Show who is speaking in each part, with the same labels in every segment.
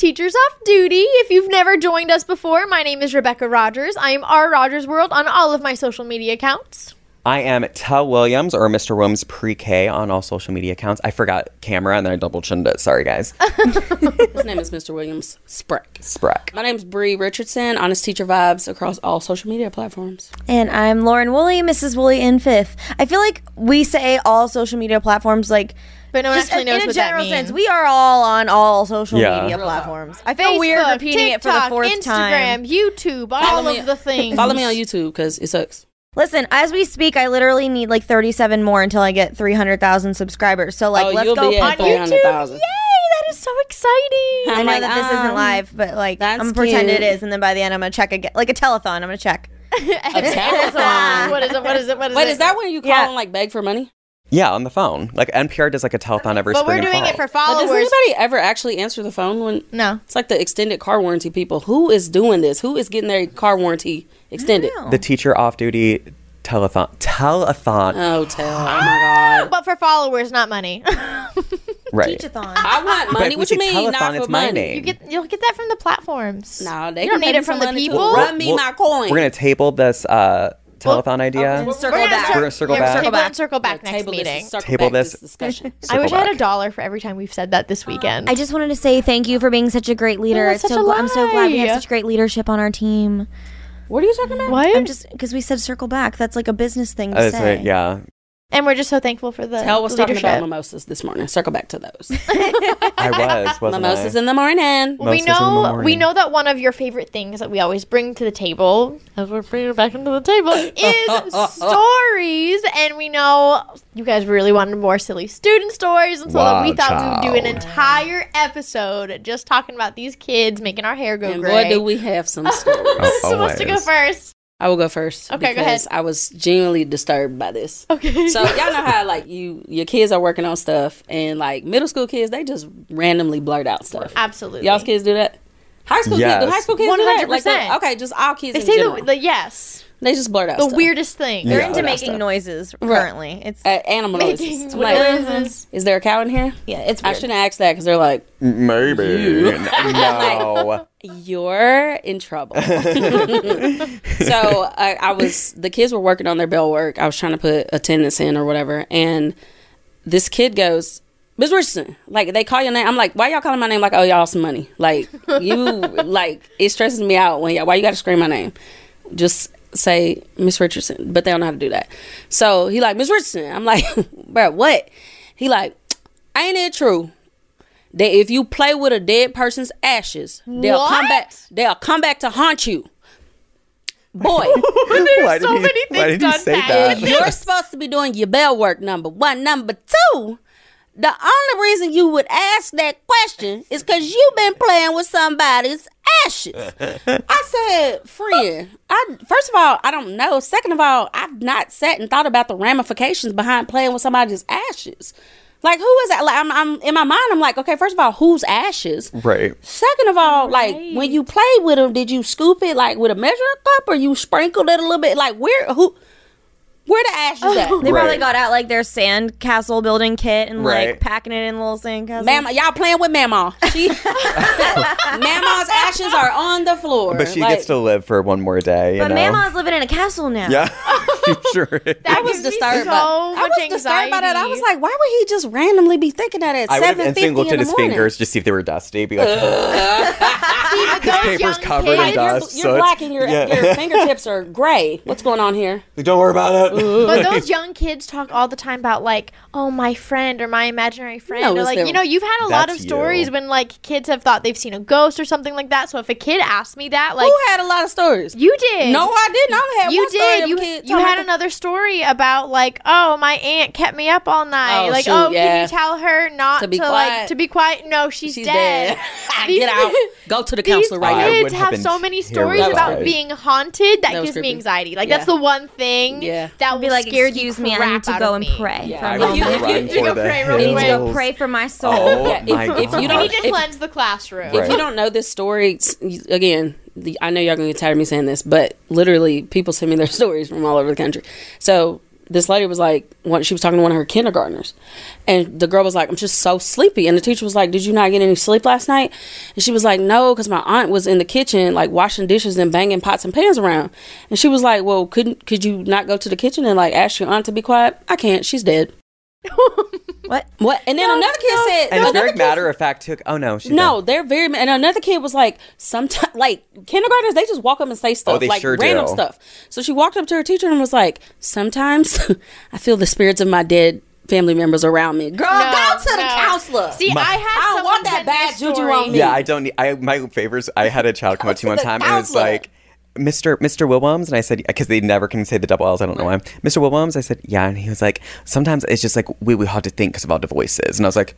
Speaker 1: guys, welcome to Teachers Off Duty. If you've never joined us before, my name is Rebecca Rogers. I am R Rogers World on all of my social media accounts.
Speaker 2: I am Tell Williams or Mr. Williams Pre K on all social media accounts. I forgot camera and then I double chinned it. Sorry, guys.
Speaker 3: His name is Mr. Williams Spreck.
Speaker 2: Spreck.
Speaker 3: My name's Bree Richardson, Honest Teacher Vibes across all social media platforms.
Speaker 4: And I'm Lauren Woolley, Mrs. Woolley in fifth. I feel like we say all social media platforms like
Speaker 1: But no one
Speaker 4: just
Speaker 1: actually knows
Speaker 4: in a
Speaker 1: what that
Speaker 4: general
Speaker 1: means.
Speaker 4: sense. We are all on all social
Speaker 2: Yeah.
Speaker 4: media
Speaker 3: Real talk.
Speaker 4: platforms. I feel weird
Speaker 1: Facebook,
Speaker 4: repeating it for the
Speaker 1: TikTok,
Speaker 4: fourth
Speaker 1: Instagram,
Speaker 4: time.
Speaker 1: YouTube, all
Speaker 3: Follow
Speaker 1: of
Speaker 3: me-
Speaker 1: the things.
Speaker 3: Follow me on YouTube because it sucks.
Speaker 4: Listen, as we speak, I literally need like 37 more until I get 300,000 subscribers. So like,
Speaker 3: Oh,
Speaker 4: let's
Speaker 3: you'll
Speaker 4: go
Speaker 3: be
Speaker 4: on
Speaker 3: at
Speaker 4: YouTube.
Speaker 3: 300,000.
Speaker 1: Yay, that is so exciting.
Speaker 4: I
Speaker 3: I'm
Speaker 4: know
Speaker 3: like,
Speaker 4: that this isn't
Speaker 3: um,
Speaker 4: live, but like, I'm gonna pretend it
Speaker 3: cute.
Speaker 4: is, and then by the end, I'm gonna check again, like a telethon. I'm gonna check.
Speaker 3: A telethon.
Speaker 1: what is it? What is it? What is
Speaker 3: Wait,
Speaker 1: it?
Speaker 3: is that when you call
Speaker 4: Yeah.
Speaker 3: and like beg for money?
Speaker 2: Yeah, on the phone. Like NPR does like a telethon every
Speaker 1: But
Speaker 2: spring.
Speaker 1: we're
Speaker 2: and
Speaker 1: doing
Speaker 2: fall.
Speaker 1: it for
Speaker 3: But
Speaker 1: followers.
Speaker 3: does anybody ever actually answer the phone when
Speaker 1: no.
Speaker 3: it's like the extended car warranty people? Who is doing this? Who is getting their car warranty extended?
Speaker 2: the teacher off duty telethon. Telethon.
Speaker 3: Oh, tell. Oh my god.
Speaker 1: But for followers, not money.
Speaker 2: right.
Speaker 4: Teachathon.
Speaker 3: I want
Speaker 2: But
Speaker 3: money.
Speaker 2: if
Speaker 3: What
Speaker 2: we
Speaker 3: you
Speaker 2: say
Speaker 3: mean?
Speaker 2: telethon,
Speaker 3: Not for
Speaker 2: it's my
Speaker 3: money.
Speaker 2: name.
Speaker 1: you get you'll get that from the platforms.
Speaker 3: No, they
Speaker 1: You don't need
Speaker 3: pay
Speaker 1: it
Speaker 3: me
Speaker 1: from
Speaker 3: some
Speaker 1: the
Speaker 3: money to
Speaker 1: people?
Speaker 3: Run me
Speaker 2: We'll-
Speaker 3: my coin.
Speaker 2: We're gonna table this uh, telethon idea.
Speaker 4: We'll circle
Speaker 1: We're gonna
Speaker 4: back.
Speaker 1: cir-
Speaker 2: We're gonna circle
Speaker 1: yeah,
Speaker 2: back.
Speaker 1: Table
Speaker 4: Circle
Speaker 1: and circle back
Speaker 3: Yeah,
Speaker 1: next
Speaker 3: table
Speaker 1: meeting.
Speaker 3: This, circle
Speaker 2: Table
Speaker 3: back
Speaker 2: this.
Speaker 3: discussion.
Speaker 1: I wish
Speaker 2: Circle
Speaker 1: I had a dollar for every time we've said that this weekend.
Speaker 4: I just wanted to say thank you for being such a great leader.
Speaker 1: that's such
Speaker 4: so
Speaker 1: a
Speaker 4: gl- I'm so glad we have such great leadership on our team.
Speaker 3: What are you talking about?
Speaker 1: what?
Speaker 4: I'm just because we said circle back. That's like a business thing to
Speaker 2: Uh, so,
Speaker 4: say.
Speaker 2: yeah.
Speaker 1: And we're just so thankful for the
Speaker 3: Tell was talking
Speaker 1: leadership.
Speaker 3: about mimosas this morning. Circle back to those.
Speaker 2: I was. Wasn't
Speaker 3: mimosas
Speaker 2: I?
Speaker 3: in the morning.
Speaker 1: we
Speaker 2: Mimosas in the
Speaker 1: know we know that one of your favorite things that we always bring to the table, as we're bringing it back into the table, is stories. And we know you guys really wanted more silly student stories, and so
Speaker 2: Wow,
Speaker 1: we thought we would do an entire episode just talking about these kids making our hair go
Speaker 3: And
Speaker 1: gray.
Speaker 3: boy, do we have some stories.
Speaker 2: Oh,
Speaker 1: so wants to go first?
Speaker 3: I will go first.
Speaker 1: Okay, go
Speaker 3: because
Speaker 1: ahead.
Speaker 3: I was genuinely disturbed by this.
Speaker 1: Okay.
Speaker 3: So y'all know how like you your kids are working on stuff and like middle school kids they just randomly blurt out stuff.
Speaker 1: Absolutely.
Speaker 3: Y'all's kids do that. High school kids
Speaker 2: Yes.
Speaker 3: do high school kids do that? Like,
Speaker 1: 100%.
Speaker 3: okay, just all kids.
Speaker 1: They
Speaker 3: in
Speaker 1: say
Speaker 3: general.
Speaker 1: the, the yes,
Speaker 3: they just blurt out
Speaker 1: the
Speaker 3: stuff.
Speaker 1: weirdest thing.
Speaker 4: They're
Speaker 2: Yeah.
Speaker 4: into
Speaker 3: Blurt out
Speaker 4: making
Speaker 3: stuff.
Speaker 4: noises
Speaker 3: Right.
Speaker 4: currently. It's
Speaker 3: Uh, animal
Speaker 1: Making
Speaker 3: noises. I'm like,
Speaker 1: noises.
Speaker 3: is there a cow in here?
Speaker 4: yeah, it's
Speaker 3: I
Speaker 4: weird.
Speaker 3: shouldn't ask that because they're like,
Speaker 2: Maybe. no.
Speaker 3: you're in trouble. so I, I was the kids were working on their bell work. I was trying to put attendance in or whatever, and this kid goes, Miss Richardson, like they call your name. I'm like, why y'all calling my name like oh y'all some money? Like you like it stresses me out when y'all why you gotta scream my name. Just say Miss Richardson, but they don't know how to do that. So he like Miss Richardson. I'm like, bro, what? He like, ain't it true that if you play with a dead person's ashes, they'll come back. They'll come back to haunt you. Boy,
Speaker 2: why
Speaker 1: so
Speaker 2: he,
Speaker 1: many
Speaker 2: why
Speaker 1: things
Speaker 2: did he
Speaker 1: to
Speaker 2: say
Speaker 1: unpack.
Speaker 2: that?
Speaker 3: you're supposed to be doing your bell work. Number one, number two. The only reason you would ask that question is because you've been playing with somebody's ashes. I said, friend, I first of all, I don't know. Second of all, I've not sat and thought about the ramifications behind playing with somebody's ashes. Like who is that? Like I'm, I'm in my mind. I'm like, okay, first of all, whose ashes?
Speaker 2: Right.
Speaker 3: Second of all, like when you play with them, did you scoop it like with a measuring cup or you sprinkled it a little bit? Like where who where the ashes at?
Speaker 4: They probably
Speaker 2: Right.
Speaker 4: got out like their sand castle building kit and like packing it in little sand castle.
Speaker 3: Mama, y'all playing with Mama. She Mama's ashes are on the floor.
Speaker 2: But she
Speaker 3: Like,
Speaker 2: gets to live for one more day. You
Speaker 4: but
Speaker 2: know?
Speaker 4: Mama's living in a castle now.
Speaker 2: Yeah. sure. is.
Speaker 1: That
Speaker 3: I was
Speaker 1: gives me
Speaker 3: disturbed
Speaker 1: so
Speaker 3: I
Speaker 1: much
Speaker 3: was disturbed by that. I
Speaker 1: anxiety.
Speaker 3: was like, why would he just randomly be thinking that at
Speaker 2: I would have
Speaker 3: seven fifty
Speaker 2: instantly
Speaker 3: in
Speaker 2: looked
Speaker 3: the
Speaker 2: at his
Speaker 3: morning?
Speaker 2: fingers just see if they were dusty. Be like,
Speaker 1: See, but
Speaker 2: paper's
Speaker 1: young
Speaker 2: covered in dust.
Speaker 3: You're
Speaker 2: so it's-
Speaker 3: black and your,
Speaker 2: yeah.
Speaker 3: your fingertips are gray. What's going on here?
Speaker 2: Don't worry about it.
Speaker 1: But those young kids talk all the time about like, oh, my friend or my imaginary friend,
Speaker 3: No,
Speaker 1: or like
Speaker 3: their-
Speaker 1: you know, you've had a lot of stories
Speaker 2: you.
Speaker 1: when like kids have thought they've seen a ghost or something like that. So if a kid asked me that, like
Speaker 3: Who had a lot of stories?
Speaker 1: you did,
Speaker 3: No, I didn't. I had
Speaker 1: you
Speaker 3: one
Speaker 1: did.
Speaker 3: of
Speaker 1: You you had
Speaker 3: about
Speaker 1: another story about like, oh, my aunt kept me up all night.
Speaker 3: Oh,
Speaker 1: like,
Speaker 3: shoot,
Speaker 1: oh, can you tell her not
Speaker 3: To
Speaker 1: to,
Speaker 3: be
Speaker 1: like
Speaker 3: quiet.
Speaker 1: to be quiet? No, she's,
Speaker 3: She's
Speaker 1: dead.
Speaker 3: dead. Get out. Go to the
Speaker 1: These
Speaker 3: counselor right
Speaker 2: I
Speaker 3: now.
Speaker 1: kids
Speaker 2: have
Speaker 1: have so many stories about being haunted that,
Speaker 3: That
Speaker 1: gives me anxiety. Like that's the one thing
Speaker 3: Yeah.
Speaker 1: that will
Speaker 4: Be like,
Speaker 1: scare
Speaker 4: excuse
Speaker 1: the
Speaker 4: me, I need to go and
Speaker 1: me.
Speaker 4: pray
Speaker 3: Yeah.
Speaker 4: for
Speaker 2: I
Speaker 4: a
Speaker 2: would
Speaker 1: You-
Speaker 4: moment.
Speaker 2: run
Speaker 1: go pray
Speaker 4: I need to go pray for my soul.
Speaker 2: Oh
Speaker 3: Yeah, if-
Speaker 2: my
Speaker 3: if you don't-
Speaker 1: need to
Speaker 3: If-
Speaker 1: cleanse the classroom.
Speaker 3: If you don't know this story, again, the, I know y'all gonna get tired of me saying this, but literally, people send me their stories from all over the country. So this lady was like, one, she was talking to one of her kindergartners, and the girl was like, "I'm just so sleepy," and the teacher was like, "Did you not get any sleep last night?" And she was like, "No, because my aunt was in the kitchen like washing dishes and banging pots and pans around," and she was like, "Well, couldn't could you not go to the kitchen and like ask your aunt to be quiet?" I can't. She's dead.
Speaker 4: What?
Speaker 3: What? And then another kid said,
Speaker 2: And it's
Speaker 3: another
Speaker 2: very
Speaker 3: kid
Speaker 2: matter of fact. Took oh no, she's
Speaker 3: no,
Speaker 2: dead.
Speaker 3: they're very. And another kid was like, sometimes, like kindergartners, they just walk up and say oh, stuff,
Speaker 2: Oh, they
Speaker 3: like
Speaker 2: sure
Speaker 3: random
Speaker 2: do.
Speaker 3: stuff. So she walked up to her teacher and was like, "Sometimes I feel the spirits of my dead family members around me." Girl,
Speaker 1: No,
Speaker 3: go to the
Speaker 1: no.
Speaker 3: counselor.
Speaker 1: See,
Speaker 2: My-
Speaker 1: I had
Speaker 3: I don't want that
Speaker 1: send me a
Speaker 3: bad juju
Speaker 1: story.
Speaker 3: on me.
Speaker 2: Yeah, I don't need. I my favors. I had a child come up to me one
Speaker 3: the
Speaker 2: time and it was like, Mr. Mr. Williams, and I said because they never can say the double L's. I don't know why. Mr. Williams, I said yeah, and he was like, sometimes it's just like we we hard to think because of all the voices, and I was like,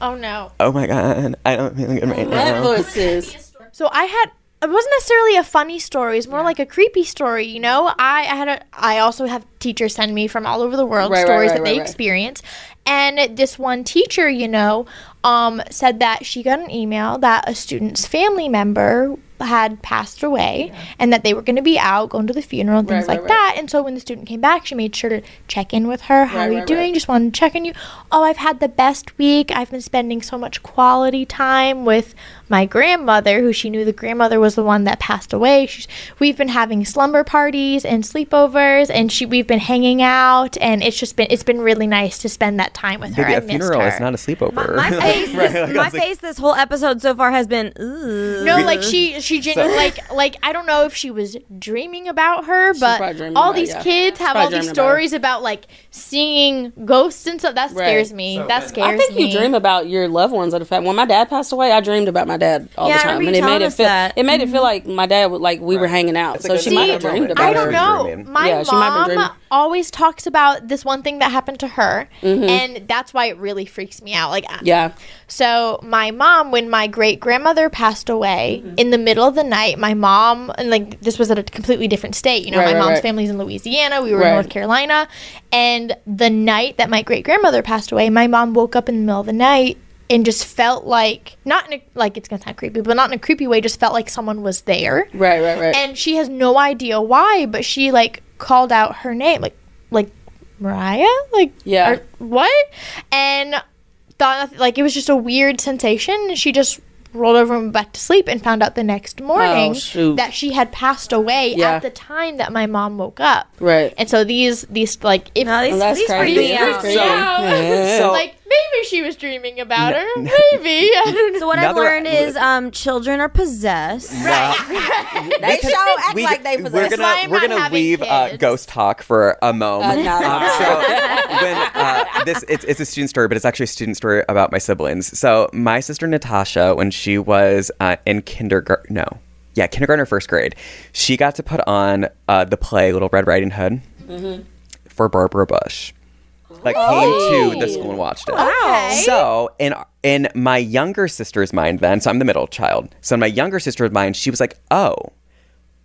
Speaker 1: Oh no.
Speaker 2: oh my god, I don't feel good right
Speaker 3: That
Speaker 2: now.
Speaker 3: voices.
Speaker 1: So I had it wasn't necessarily a funny story. It's more like a creepy story. You know, I, I had a I also have teachers send me from all over the world
Speaker 3: Right, right,
Speaker 1: stories
Speaker 3: right,
Speaker 1: that they
Speaker 3: right, right.
Speaker 1: experience. And this one teacher, you know, um, said that she got an email that a student's family member had passed away and that they were going to be out going to the funeral and things
Speaker 3: Right, right,
Speaker 1: like
Speaker 3: right.
Speaker 1: that. And so when the student came back, she made sure to check in with her. How
Speaker 3: Right,
Speaker 1: are you
Speaker 3: right,
Speaker 1: doing?
Speaker 3: right.
Speaker 1: Just wanted to check on you. Oh, I've had the best week. I've been spending so much quality time with my grandmother, who she knew the grandmother was the one that passed away. She's, we've been having slumber parties and sleepovers, and she we've been hanging out, and it's just been it's been really nice to spend that time with her.
Speaker 2: Baby,
Speaker 1: I
Speaker 2: a
Speaker 1: missed
Speaker 2: funeral
Speaker 1: her.
Speaker 2: is not a sleepover.
Speaker 4: My face,
Speaker 2: Right,
Speaker 4: this,
Speaker 2: like,
Speaker 4: my
Speaker 2: was like-
Speaker 4: face this whole episode so far has been. Ooh.
Speaker 1: No, like she she genu- like like I don't know if she was dreaming about her, but all
Speaker 3: about-
Speaker 1: these
Speaker 3: yeah.
Speaker 1: kids have all these
Speaker 3: dreaming about
Speaker 1: stories about like seeing ghosts and stuff. That scares
Speaker 3: Right.
Speaker 1: me. that scares
Speaker 3: I think
Speaker 1: me.
Speaker 3: you dream about your loved ones. At the fact when my dad passed away, I dreamed about my dad all
Speaker 4: Yeah,
Speaker 3: the time, and it made it feel
Speaker 4: that.
Speaker 3: it made it feel like my dad would like we were hanging out.
Speaker 2: It's
Speaker 3: So she might have dreamed about it.
Speaker 1: I
Speaker 2: don't
Speaker 1: know. My
Speaker 3: Yeah, she might be
Speaker 1: mom always talks about this one thing that happened to her, and that's why it really freaks me out. Like,
Speaker 3: Mm-hmm. Yeah,
Speaker 1: so my mom, when my great grandmother passed away
Speaker 3: Mm-hmm.
Speaker 1: in the middle of the night, my mom and like this was at a completely different state. You know,
Speaker 3: Right,
Speaker 1: my
Speaker 3: right,
Speaker 1: mom's
Speaker 3: right.
Speaker 1: family's in Louisiana. We were in North Carolina, and the night that my great grandmother passed away, my mom woke up in the middle of the night and just felt like not in a, like it's gonna sound creepy, but not in a creepy way. Just felt like someone was there
Speaker 3: right, right, right.
Speaker 1: and she has no idea why, but she like called out her name, like like Mariah, like
Speaker 3: Yeah.
Speaker 1: or what, and thought like it was just a weird sensation. She just rolled over and went back to sleep and found out the next oh, morning
Speaker 3: Oh,
Speaker 1: that she had passed away
Speaker 3: Yeah.
Speaker 1: at the time that my mom woke up.
Speaker 3: right.
Speaker 1: And so these these like if
Speaker 4: No, these,
Speaker 3: Well, that's
Speaker 4: these
Speaker 3: crazy.
Speaker 4: freak me
Speaker 3: That's
Speaker 4: out.
Speaker 3: crazy.
Speaker 1: Yeah.
Speaker 2: So-
Speaker 1: like maybe she was dreaming about her, maybe I don't know.
Speaker 4: So what
Speaker 2: Now
Speaker 4: I've
Speaker 2: they're-
Speaker 4: learned is um, children are possessed. Right.
Speaker 3: They show act
Speaker 2: We-
Speaker 3: like they
Speaker 2: We're
Speaker 3: possess.
Speaker 2: gonna
Speaker 1: why I'm
Speaker 2: we're
Speaker 1: not
Speaker 2: gonna
Speaker 1: having
Speaker 2: leave uh,
Speaker 1: kids.
Speaker 2: ghost talk for a moment.
Speaker 3: Uh, no.
Speaker 2: Um, so when uh, this it's, it's a student story, but it's actually a student story about my siblings. So my sister Natasha, when she was uh, in kindergarten, no, yeah, kindergarten or first grade, she got to put on uh, the play Little Red Riding Hood for Barbara Bush. Like came to the school and watched it.
Speaker 1: Okay.
Speaker 2: So in in my younger sister's mind, then, so I'm the middle child. So in my younger sister's mind, she was like, "Oh,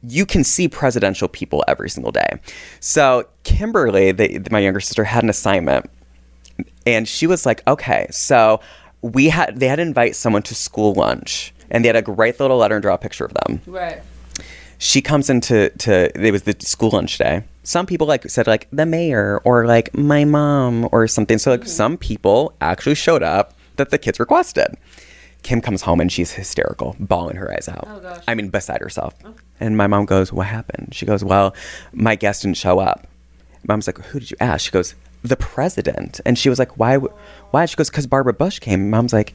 Speaker 2: you can see presidential people every single day." So Kimberly, the, my younger sister, had an assignment, and she was like, "Okay, so we had they had to invite someone to school lunch, and they had a great little letter and draw a picture of them."
Speaker 3: Right.
Speaker 2: she comes into to it was the school lunch day some people like said like the mayor or like my mom or something. So like mm-hmm. some people actually showed up that the kids requested. Kim comes home and she's hysterical bawling her eyes out. Oh, I mean beside herself. Oh. And my mom goes what happened? She goes well my guest didn't show up. Mom's like who did you ask? She goes the president. And she was like why why? She goes because barbara bush came. Mom's like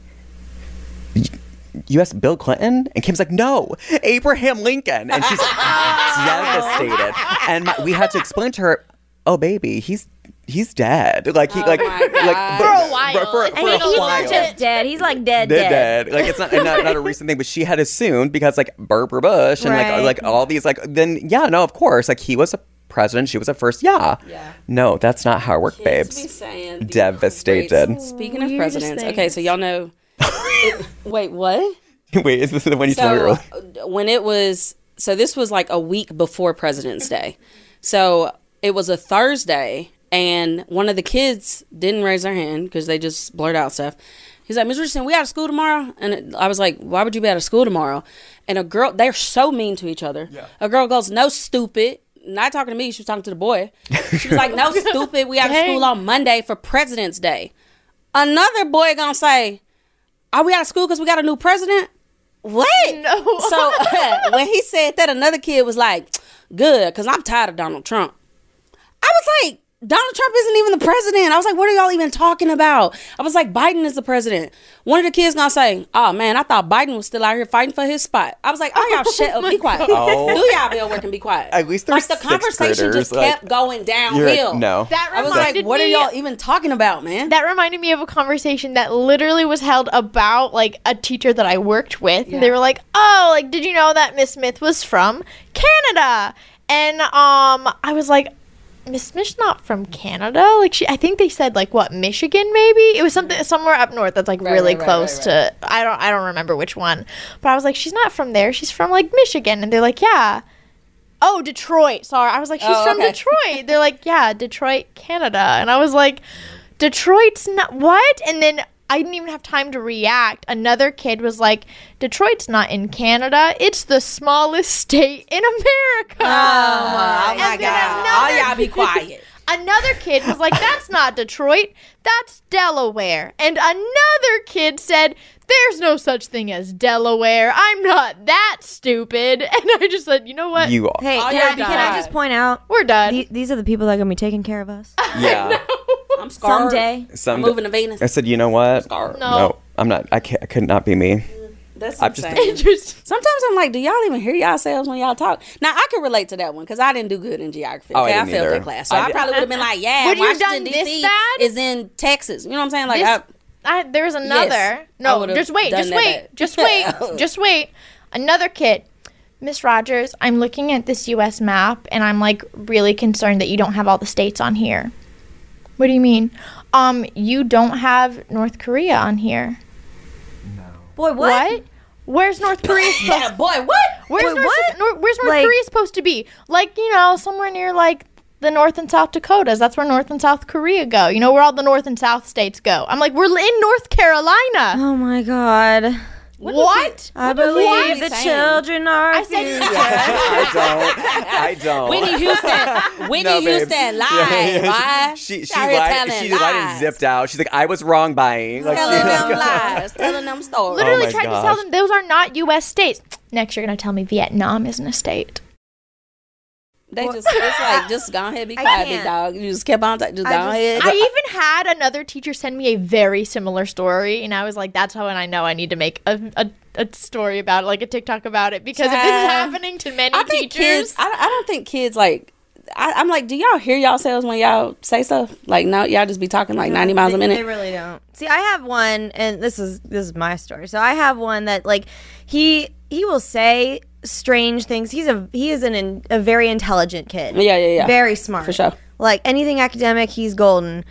Speaker 2: you asked Bill Clinton? And Kim's like, no, Abraham Lincoln. And she's devastated. And my, we had to explain to her, oh, baby, he's he's dead. Like, he, oh like,
Speaker 3: my
Speaker 2: like,
Speaker 1: For a while.
Speaker 2: For, for, for
Speaker 1: he-
Speaker 2: a
Speaker 1: he's not
Speaker 2: while.
Speaker 4: Not just dead. He's like dead,
Speaker 2: Dead,
Speaker 4: dead.
Speaker 2: dead. Like it's not, not not a recent thing, but she had assumed because like Barbara Bush and
Speaker 4: Right.
Speaker 2: like like all these like then yeah no of course like he was a president she was a first yeah
Speaker 3: Yeah.
Speaker 2: no that's not how it worked
Speaker 3: Kids be
Speaker 2: babes
Speaker 3: saying
Speaker 2: Devastated.
Speaker 3: Speaking of presidents, okay, so y'all know. Wait, what?
Speaker 2: wait is this the one you told me earlier
Speaker 3: uh, when it was, so this was like a week before President's Day. So it was a Thursday, and one of the kids didn't raise their hand because they just blurred out stuff. He's like, Ms. Richardson, we out of school tomorrow? And it- I was like, why would you be out of school tomorrow? And a girl, they're so mean to each other. Yeah. A girl goes, no, stupid. not talking to me. She was talking to the boy. She was like, "No, stupid. We out of school on Monday for President's Day." Another boy gonna say, "Are we out of school because we got a new president?" What?
Speaker 1: No.
Speaker 3: So when he said that, another kid was like, "Good, because I'm tired of Donald Trump." I was like, Donald Trump isn't even the president. I was like, what are y'all even talking about? I was like, Biden is the president. One of the kids gonna say, oh man, I thought Biden was still out here fighting for his spot. I was like, oh y'all shut up, be quiet.
Speaker 2: Oh.
Speaker 3: Do y'all bill work and be quiet.
Speaker 2: At least
Speaker 3: like
Speaker 2: there's
Speaker 3: the
Speaker 2: sixth
Speaker 3: conversation just
Speaker 2: graders,
Speaker 3: kept going
Speaker 2: You're
Speaker 3: downhill.
Speaker 2: no.
Speaker 1: that
Speaker 3: I was
Speaker 1: reminded
Speaker 3: like, what are y'all even talking about, man?
Speaker 1: that reminded me of a conversation that literally was held about like a teacher that I worked with. And they were like, "Oh, like did you know that Miss Smith was from Canada?" And um I was like, "Miss Smith's not from Canada." Like she I think they said like what, Michigan maybe? It was something somewhere up north that's like
Speaker 3: Right,
Speaker 1: really
Speaker 3: right,
Speaker 1: close
Speaker 3: right,
Speaker 1: to I don't I don't remember which one. But I was like, "She's not from there. She's from like Michigan." And they're like, "Yeah." Oh, Detroit. Sorry. I was like, she's
Speaker 3: Oh,
Speaker 1: from
Speaker 3: okay.
Speaker 1: Detroit. They're like, yeah, Detroit, Canada. And I was like, Detroit's not what? And then I didn't even have time to react. Another kid was like, Detroit's not in Canada. It's the smallest state in America.
Speaker 3: oh, oh my
Speaker 1: And then
Speaker 3: god!
Speaker 1: another-
Speaker 3: All y'all be quiet.
Speaker 1: Another kid was like, that's not Detroit. That's Delaware. And another kid said, there's no such thing as Delaware. I'm not that stupid. And I just said, you know what?
Speaker 2: You are.
Speaker 4: Hey,
Speaker 3: Oh,
Speaker 4: can, I, can I just point out?
Speaker 1: We're done.
Speaker 4: the- these are the people that are gonna be taking care of us
Speaker 2: Yeah.
Speaker 3: I'm scarred.
Speaker 4: someday.
Speaker 2: Some
Speaker 3: I'm moving to Venus.
Speaker 2: I said, you know what?
Speaker 3: Scarred.
Speaker 1: No.
Speaker 2: I'm not. I, can't, I could not be me.
Speaker 3: Mm, that's
Speaker 2: I'm just-
Speaker 3: insane.
Speaker 1: Just-
Speaker 3: Sometimes I'm like, do y'all even hear yourselves when y'all talk? Now I can relate to that one because I didn't do good in geography.
Speaker 2: Oh, I
Speaker 3: I,
Speaker 2: didn't
Speaker 3: failed
Speaker 2: either.
Speaker 3: that class, so
Speaker 2: I
Speaker 3: I, probably would have been like, yeah,
Speaker 1: Would you
Speaker 3: Washington
Speaker 1: done this
Speaker 3: D.C. is in Texas. You know what I'm saying? Like,
Speaker 1: This-
Speaker 3: I,
Speaker 1: I, there's another.
Speaker 3: I
Speaker 1: no, just wait, just wait, just wait, oh. just wait. Another kid. Miss Rogers, I'm looking at this US map and I'm like really concerned that you don't have all the states on here. What do you mean? Um, you don't have North Korea on here. No.
Speaker 4: Boy, what?
Speaker 1: What? Where's North Korea supposed
Speaker 3: yeah, boy, what?
Speaker 1: Where's
Speaker 4: Wait,
Speaker 1: North,
Speaker 4: what?
Speaker 1: Nor- where's North
Speaker 4: Like-
Speaker 1: Korea supposed to be? Like, you know, somewhere near like the North and South Dakotas. That's where North and South Korea go. You know, where all the North and South states go. I'm like, we're in North Carolina.
Speaker 4: Oh my god.
Speaker 1: What?
Speaker 4: I
Speaker 3: the
Speaker 4: believe
Speaker 3: are
Speaker 4: the
Speaker 3: saying?
Speaker 4: children are
Speaker 1: I said-
Speaker 4: future.
Speaker 2: I don't. I don't.
Speaker 3: Whitney Houston, Whitney
Speaker 2: No.
Speaker 3: Houston lied.
Speaker 2: Yeah, yeah,
Speaker 3: Why?
Speaker 2: She she lied. She lied and zipped out. She's like, I was wrong buying. Like,
Speaker 3: telling them
Speaker 2: like-
Speaker 3: lies, telling them stories.
Speaker 1: Literally
Speaker 2: Oh my
Speaker 1: tried to tell them those are not U.S. states. Next, you're gonna tell me Vietnam isn't a state.
Speaker 3: They just it's like just go ahead, be
Speaker 4: I
Speaker 3: quiet, big dog. You just kept on, t- just go
Speaker 4: I just-
Speaker 3: ahead.
Speaker 1: I even had another teacher send me a very similar story, and I was like, "That's how when I know I need to make a, a, a story about it, like a TikTok about it, because if this is happening to many
Speaker 3: I think
Speaker 1: teachers,
Speaker 3: kids. I, I don't think kids like. I, I'm like, do y'all hear y'all yourselves when y'all say stuff? Like, no, y'all just be talking like 90 miles a minute.
Speaker 4: They really don't. See, I have one, and this is this is my story. So I have one that like he he will say strange things. He's a he is an in, a very intelligent kid.
Speaker 3: Yeah, yeah, yeah.
Speaker 4: Very smart
Speaker 3: For sure.
Speaker 4: Like anything academic, he's golden.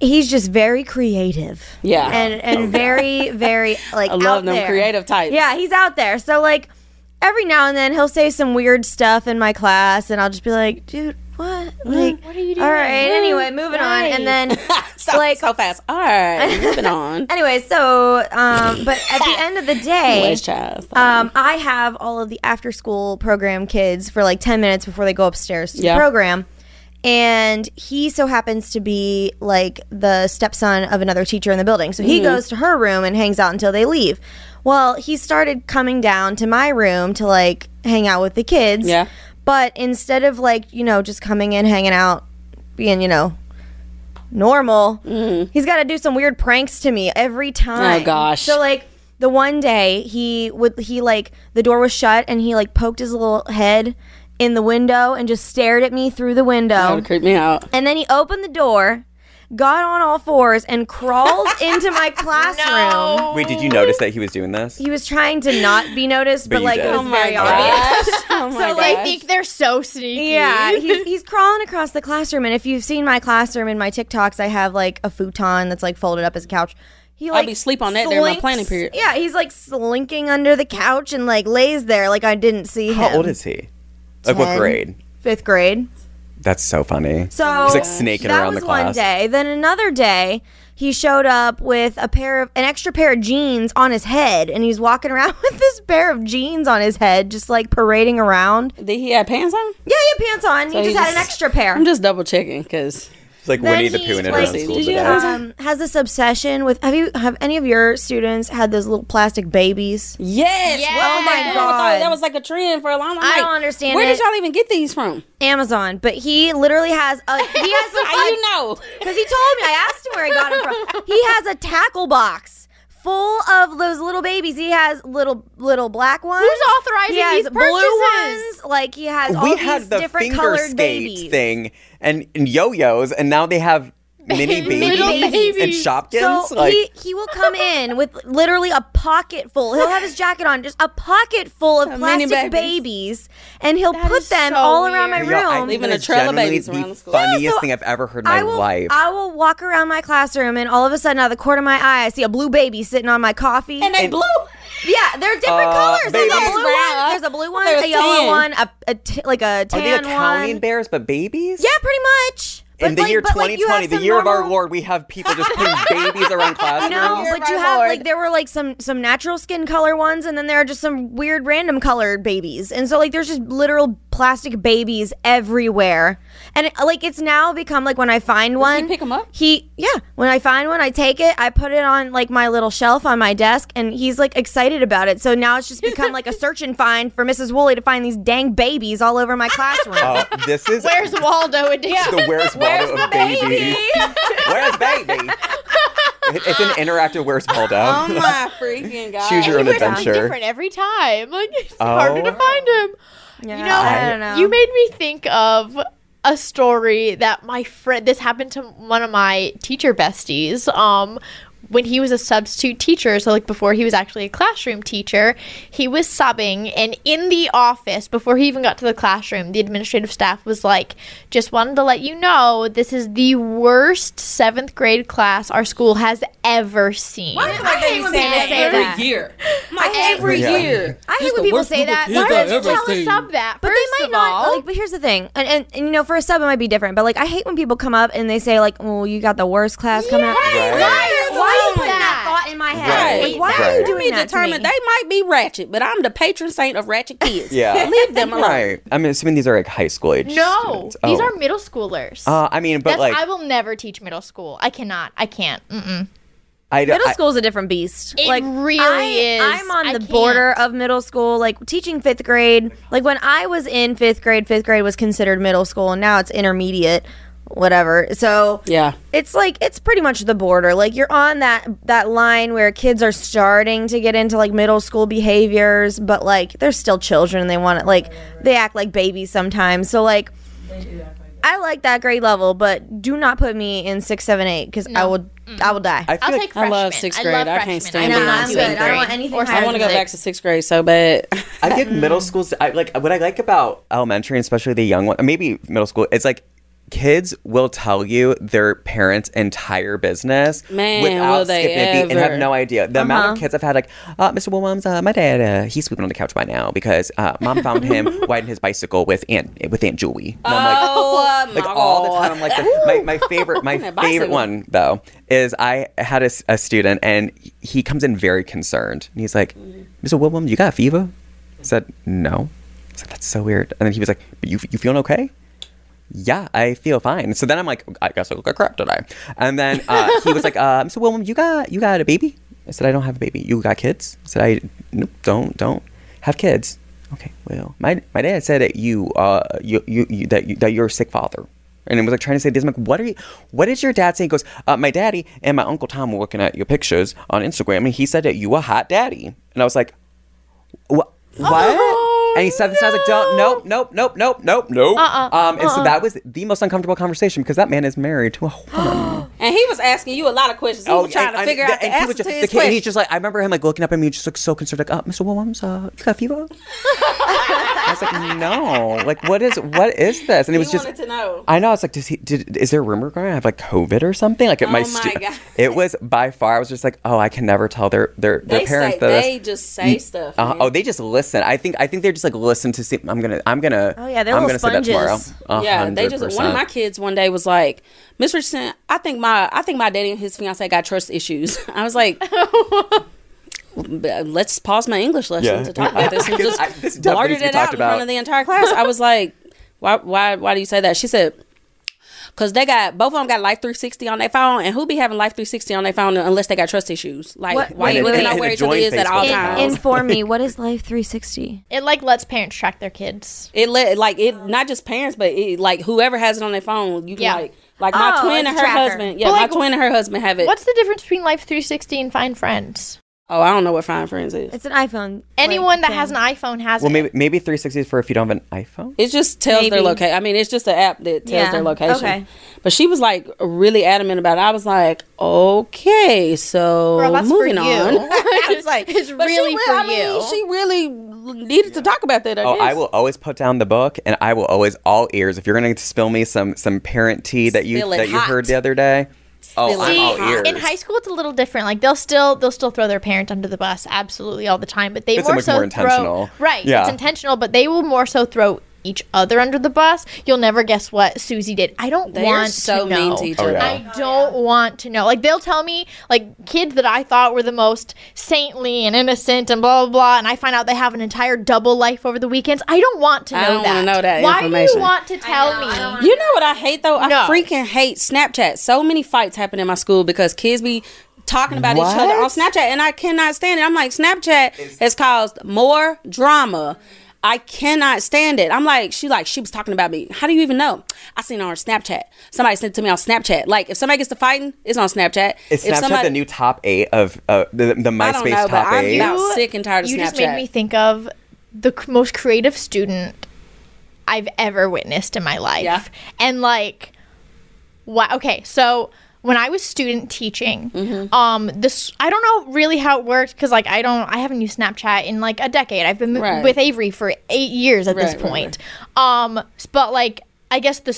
Speaker 4: He's just very creative.
Speaker 3: Yeah.
Speaker 4: and and very very like
Speaker 3: I love them
Speaker 4: there.
Speaker 3: creative types.
Speaker 4: Yeah, he's out there. So like every now and then he'll say some weird stuff in my class, and I'll just be like, dude. What? Like,
Speaker 1: What are you doing?
Speaker 4: All
Speaker 1: right.
Speaker 4: Anyway, moving on, and then
Speaker 3: so,
Speaker 4: like-
Speaker 3: so fast. All right, moving on.
Speaker 4: Anyway, so um, but at the end of the day, um, I have all of the after school program kids for like ten minutes before they go upstairs to
Speaker 3: Yeah.
Speaker 4: the program. And he so happens to be like the stepson of another teacher in the building. So
Speaker 3: Mm-hmm.
Speaker 4: he goes to her room and hangs out until they leave. Well, he started coming down to my room to like hang out with the kids.
Speaker 3: Yeah.
Speaker 4: But instead of like, you know, just coming in, hanging out, being, you know, normal, he's got to do some weird pranks to me every time.
Speaker 3: Mm-hmm. Oh, gosh.
Speaker 4: So like the one day he would he like the door was shut and he like poked his little head in the window and just stared at me through the window.
Speaker 3: that would creep me out.
Speaker 4: And then he opened the door, got on all fours and crawled into my classroom.
Speaker 1: No.
Speaker 2: Wait, did you notice that he was doing this?
Speaker 4: He was trying to not be noticed, but,
Speaker 2: you
Speaker 4: like
Speaker 2: did.
Speaker 4: it was
Speaker 2: Oh
Speaker 4: very
Speaker 3: gosh.
Speaker 4: obvious.
Speaker 3: Oh my
Speaker 4: So, like,
Speaker 1: They think they're so sneaky.
Speaker 4: Yeah, he's, he's crawling across the classroom, and if you've seen my classroom in my TikToks, I have like a futon that's like folded up as a couch. He like
Speaker 3: be sleep on that during my planning period.
Speaker 4: Yeah, he's like slinking under the couch and like lays there like I didn't see him.
Speaker 2: How old is he? Like what grade?
Speaker 4: Fifth grade.
Speaker 2: That's so funny.
Speaker 4: So
Speaker 2: He's like snaking
Speaker 4: that
Speaker 2: around
Speaker 4: was
Speaker 2: the class.
Speaker 4: one day. Then another day, he showed up with a pair of an extra pair of jeans on his head, and he's walking around with this pair of jeans on his head, just like parading around.
Speaker 3: Did he have pants on?
Speaker 4: Yeah, he had pants on.
Speaker 3: So
Speaker 4: he
Speaker 3: he
Speaker 4: just had an extra pair.
Speaker 3: I'm just double checking because
Speaker 2: It's like
Speaker 4: Then
Speaker 2: Winnie the Pooh in it
Speaker 4: like,
Speaker 2: school
Speaker 3: did you
Speaker 2: today.
Speaker 4: um, has this obsession with have you have any of your students had those little plastic babies?
Speaker 3: yes.
Speaker 1: Yes.
Speaker 3: What
Speaker 1: Oh
Speaker 3: was
Speaker 1: my
Speaker 3: that?
Speaker 4: God.
Speaker 3: That was like a trend for a long time.
Speaker 4: I
Speaker 3: Like,
Speaker 4: don't understand
Speaker 3: Where
Speaker 4: it.
Speaker 3: did y'all even get these from?
Speaker 4: Amazon, but he literally has a he has a,
Speaker 3: How you know?
Speaker 4: Because he told me, I asked him where he got it from. He has a tackle box full of those little babies. He has little little black ones.
Speaker 1: Who's authorizing
Speaker 4: He has
Speaker 1: these
Speaker 4: blue
Speaker 1: purchases?
Speaker 4: ones. Like he has all
Speaker 2: we
Speaker 4: these
Speaker 2: the
Speaker 4: different
Speaker 2: finger
Speaker 4: colored
Speaker 2: skates
Speaker 4: babies.
Speaker 2: thing and, and yo-yos, and now they have mini babies,
Speaker 1: Little
Speaker 2: and. Shopkins.
Speaker 4: So
Speaker 2: like,
Speaker 4: he, he will come in with literally a pocket full. He'll have his jacket on, just a pocket full of
Speaker 3: many
Speaker 4: plastic
Speaker 3: babies.
Speaker 4: babiys, and he'll
Speaker 1: That
Speaker 4: put them
Speaker 1: so
Speaker 4: all around my
Speaker 1: weird.
Speaker 2: Yo, I
Speaker 4: room.
Speaker 2: think
Speaker 3: Leaving a trail of
Speaker 2: genuinely
Speaker 3: babies around the school.
Speaker 2: funniest
Speaker 4: Yeah, so
Speaker 2: thing I've ever heard in my
Speaker 4: I will,
Speaker 2: life.
Speaker 4: I will walk around my classroom, and all of a sudden, out of the corner of my eye, I see a blue baby sitting on my coffee.
Speaker 3: And they
Speaker 2: And-
Speaker 3: blue.
Speaker 4: Yeah, they're different
Speaker 2: Uh,
Speaker 4: colors. There's a
Speaker 2: babies.
Speaker 4: blue one. There's a blue one,
Speaker 3: There's
Speaker 4: a yellow
Speaker 3: tan.
Speaker 4: one, a, a t- like a tan Are
Speaker 2: they accounting
Speaker 4: one.
Speaker 2: bears, but babies?
Speaker 4: Yeah, pretty much.
Speaker 2: In the
Speaker 4: like-
Speaker 2: year
Speaker 4: but, like,
Speaker 2: 2020, the
Speaker 4: some
Speaker 2: year of our Lord, we have people just putting babies around classrooms.
Speaker 4: Oh no,
Speaker 3: Year
Speaker 4: but you have
Speaker 3: Lord.
Speaker 4: like there were like some some natural skin color ones, and then there are just some weird random colored babies, and so like there's just literal plastic babies everywhere, and it, like it's now become like when I find one,
Speaker 3: pick 'em up?
Speaker 4: He yeah, when I find one, I take it, I put it on like my little shelf on my desk, and he's like excited about it. So now it's just become like a search and find for Mrs. Woolley to find these dang babies all over my classroom.
Speaker 2: Oh, this is
Speaker 1: Where's Waldo edition?
Speaker 2: the Where's Waldo of baby? Where's baby? It's an interactive Where's Waldo.
Speaker 3: Oh my freaking god!
Speaker 2: Choose your own
Speaker 1: He wears
Speaker 2: adventure.
Speaker 1: different every time. Like it's
Speaker 2: Oh.
Speaker 1: harder to find him.
Speaker 4: Yeah,
Speaker 1: You know,
Speaker 4: I don't know.
Speaker 1: You made me think of a story that my friend. This happened to one of my teacher besties. Um, when he was a substitute teacher, so like before he was actually a classroom teacher, he was subbing, and in the office before he even got to the classroom, the administrative staff was like, "Just wanted to let you know this is the worst seventh grade class our school has ever seen."
Speaker 3: I feel like they
Speaker 4: when
Speaker 3: say
Speaker 4: people
Speaker 3: that
Speaker 4: say
Speaker 3: every
Speaker 4: that.
Speaker 3: year. I'm
Speaker 4: hate
Speaker 3: every
Speaker 2: when-
Speaker 3: year.
Speaker 4: I hate when people say that. Why
Speaker 5: I've
Speaker 4: don't you tell
Speaker 1: Tell a sub that.
Speaker 4: But
Speaker 1: first
Speaker 4: they
Speaker 1: of
Speaker 4: might not
Speaker 1: all.
Speaker 4: like. But here's the thing, and, and, and you know, for a sub, it might be different. But like, I hate when people come up and they say like, "Oh, you got the worst class coming out."
Speaker 2: Right.
Speaker 4: Why, why are you putting
Speaker 1: that.
Speaker 4: that thought in my head?
Speaker 2: Right.
Speaker 4: Like, why are you doing
Speaker 3: Be
Speaker 4: that to me?
Speaker 3: determined. They might be ratchet, but I'm the patron saint of ratchet kids.
Speaker 2: Yeah.
Speaker 3: leave them alone.
Speaker 2: Right. I'm assuming these are like high school age.
Speaker 1: No,
Speaker 2: students.
Speaker 1: these
Speaker 2: Oh.
Speaker 1: are middle schoolers.
Speaker 2: Uh, I mean, but
Speaker 1: That's,
Speaker 2: like,
Speaker 1: I will never teach middle school. I cannot. I can't. Mm-mm.
Speaker 2: I,
Speaker 4: Middle
Speaker 2: I-
Speaker 4: school's a different beast.
Speaker 1: It
Speaker 4: like
Speaker 1: really
Speaker 4: I,
Speaker 1: is.
Speaker 4: I'm on
Speaker 1: I
Speaker 4: the
Speaker 1: can't.
Speaker 4: border of middle school. Like teaching fifth grade. Like when I was in fifth grade, fifth grade was considered middle school, and now it's intermediate. Whatever. So
Speaker 3: Yeah.
Speaker 4: it's like it's pretty much the border like you're on that that line where kids are starting to get into like middle school behaviors but like they're still children and they want to like they act like babies sometimes so like i like that grade level but do not put me in six seven eight because i
Speaker 1: No.
Speaker 4: will i will die
Speaker 2: I
Speaker 1: I'll
Speaker 2: like
Speaker 1: take
Speaker 3: I love sixth grade.
Speaker 1: love
Speaker 3: I can't
Speaker 1: freshmen.
Speaker 3: stand
Speaker 1: I
Speaker 3: being
Speaker 1: will
Speaker 3: on
Speaker 1: not
Speaker 3: sixth
Speaker 4: grade. I don't want anything higher
Speaker 3: I want to
Speaker 4: than
Speaker 3: go back to sixth grade so bad.
Speaker 2: I think middle schools. I like what I like about elementary, and especially the young one, maybe middle school. It's like kids will tell you their parents' entire business
Speaker 3: Man,
Speaker 2: without
Speaker 3: will they
Speaker 2: skipping a beat and have no idea. The amount of
Speaker 4: Uh-huh.
Speaker 2: kids I've had, like, uh, Mr. Williams, uh, my dad, uh, he's sleeping on the couch by now because uh, mom found him riding his bicycle with Aunt with Aunt Julie. And I'm like,
Speaker 3: oh,
Speaker 2: like
Speaker 3: my
Speaker 2: all the
Speaker 3: God.
Speaker 2: time. Like the, my, my favorite my
Speaker 3: That
Speaker 2: favorite
Speaker 3: bicycle.
Speaker 2: one though is I had a, s- a student and he comes in very concerned and he's like, Mr. William, you got a fever? I said no. I said that's so weird. And then he was like, but you you feeling okay? Yeah, I feel fine. So then I'm like, I guess I look like crap today. And then uh, he was like, uh, Mr. William, you got you got a baby? I said I don't have a baby. You got kids? I said I nope, don't don't have kids. Okay, well, my my dad said that you uh you you, you that you, that you're a sick father. And it was like trying to say this. I'm like, what are you? What is your dad saying? He goes, uh, my daddy and my uncle Tom were looking at your pictures on Instagram, and he said that you a hot daddy. And I was like, what? What? And he said this, and I was like, don't, nope, nope, nope, nope, nope, nope.
Speaker 1: Uh-uh,
Speaker 2: Um, and so that was the most uncomfortable conversation because that man is married to a woman.
Speaker 3: And he was asking you a lot of questions. He was trying
Speaker 2: and-
Speaker 3: to
Speaker 2: and-
Speaker 3: figure out the
Speaker 2: and he
Speaker 3: answer
Speaker 2: was
Speaker 3: to
Speaker 2: just-
Speaker 3: his
Speaker 2: the kid-
Speaker 3: question.
Speaker 2: He's just like, I remember him like looking up at me, just like so concerned, like, uh, Mr. Williams, uh, you got fever? I was like, no, like, what is, what is this? And it was
Speaker 3: He
Speaker 2: just,
Speaker 3: wanted to know.
Speaker 2: I know. It's like, does he? Did is there a rumor going to have like COVID or something? Like at my,
Speaker 3: Oh
Speaker 2: stu-
Speaker 3: my God.
Speaker 2: it was by far. I was just like, oh, I can never tell their their their
Speaker 3: They
Speaker 2: parents
Speaker 3: say,
Speaker 2: that
Speaker 3: they just say stuff.
Speaker 2: uh, oh, they just listen. I think I think they're just like listen to see. I'm gonna I'm gonna.
Speaker 4: Oh, yeah, they're
Speaker 2: I'm
Speaker 4: little
Speaker 2: gonna say that tomorrow.
Speaker 4: sponges.
Speaker 2: A
Speaker 3: Yeah, they just. One of my kids one day was like, Miss Richardson, I think my I think my daddy and his fiance got trust issues. I was like, let's pause my English lesson
Speaker 2: Yeah.
Speaker 3: to talk about this. And just
Speaker 2: I- this
Speaker 3: blurted
Speaker 2: needs to be
Speaker 3: it out
Speaker 2: talked
Speaker 3: in front of the entire class. I was like, why why why do you say that? She said. Cause they got both of them got Life 360 on their phone, and who be having Life 360 on their phone unless they got trust issues? Like,
Speaker 4: What-
Speaker 3: why
Speaker 4: wait,
Speaker 3: you
Speaker 4: wait,
Speaker 3: looking
Speaker 4: wait.
Speaker 3: out
Speaker 2: And
Speaker 3: where each other is at all
Speaker 2: Facebook
Speaker 3: times?
Speaker 4: Inform me. What is Life 360?
Speaker 1: It like lets parents track their kids.
Speaker 3: It let like it not just parents, but it, like whoever has it on their phone. You can
Speaker 1: Yeah.
Speaker 3: like like my
Speaker 4: Oh,
Speaker 3: twin and her
Speaker 4: tracker.
Speaker 3: husband. Yeah,
Speaker 1: But,
Speaker 3: my twin and her husband have it.
Speaker 1: What's the difference between Life 360 and Find Friends?
Speaker 3: Oh, I don't know what Find Friends is.
Speaker 4: It's an iPhone.
Speaker 1: Anyone
Speaker 4: like,
Speaker 1: that has an iPhone has
Speaker 2: Well,
Speaker 1: it.
Speaker 2: maybe maybe 360 is for if you don't have an iPhone.
Speaker 3: It just tells their location. I mean, it's just an app that tells
Speaker 4: Yeah,
Speaker 3: their location.
Speaker 4: okay.
Speaker 3: But she was like really adamant about it. I was like, okay, so
Speaker 1: Girl, that's for
Speaker 3: moving
Speaker 1: you.
Speaker 3: on. I was like,
Speaker 1: It's
Speaker 3: but she
Speaker 1: really for
Speaker 3: I mean,
Speaker 1: you.
Speaker 3: she really needed to talk about that. I
Speaker 2: Oh,
Speaker 3: guess.
Speaker 2: I will always put down the book, and I will always all ears. If you're going to spill me some some parent tea that you
Speaker 3: Spill it
Speaker 2: that you heard the other day, oh,
Speaker 3: Spill it
Speaker 2: I'm all ears.
Speaker 1: in high school, it's a little different. Like they'll still they'll still throw their parent under the bus, absolutely all the time. But they
Speaker 2: It's
Speaker 1: more so
Speaker 2: more intentional.
Speaker 1: throw right.
Speaker 2: Yeah.
Speaker 1: It's intentional, but they will more so throw each other under the bus. You'll never guess what Susie did. I don't
Speaker 3: They
Speaker 1: want
Speaker 3: so
Speaker 1: to know.
Speaker 3: to each
Speaker 2: Oh, yeah.
Speaker 1: I don't want to know. Like they'll tell me like kids that I thought were the most saintly and innocent and blah blah blah, and I find out they have an entire double life over the weekends. I don't want to know
Speaker 3: I don't
Speaker 1: that.
Speaker 3: know that
Speaker 1: Why do you want to tell me?
Speaker 3: You know what I hate though? I freaking hate Snapchat. So many fights happen in my school because kids be talking about each other on Snapchat, and I cannot stand it. I'm like, Snapchat has caused more drama. I cannot stand it. I'm like, she like she was talking about me. How do you even know? I seen it on her Snapchat. Somebody sent it to me on Snapchat. Like if somebody gets to fighting, it's on Snapchat.
Speaker 2: Is
Speaker 3: if
Speaker 2: Snapchat
Speaker 3: somebody,
Speaker 2: the new top eight of uh, the, the
Speaker 3: I don't
Speaker 2: MySpace
Speaker 3: know, but
Speaker 2: top
Speaker 3: I'm
Speaker 2: eight?
Speaker 3: about sick and tired of
Speaker 1: you
Speaker 3: Snapchat.
Speaker 1: just made me think of the c- most creative student I've ever witnessed in my life.
Speaker 3: Yeah.
Speaker 1: And like, wow. Okay, so when I was student teaching,
Speaker 3: Mm-hmm.
Speaker 1: um, this I don't know really how it worked because like I don't I haven't used Snapchat in like a decade. I've been
Speaker 3: Right.
Speaker 1: with Avery for eight years at this
Speaker 3: Right, right,
Speaker 1: point. Um, but like I guess the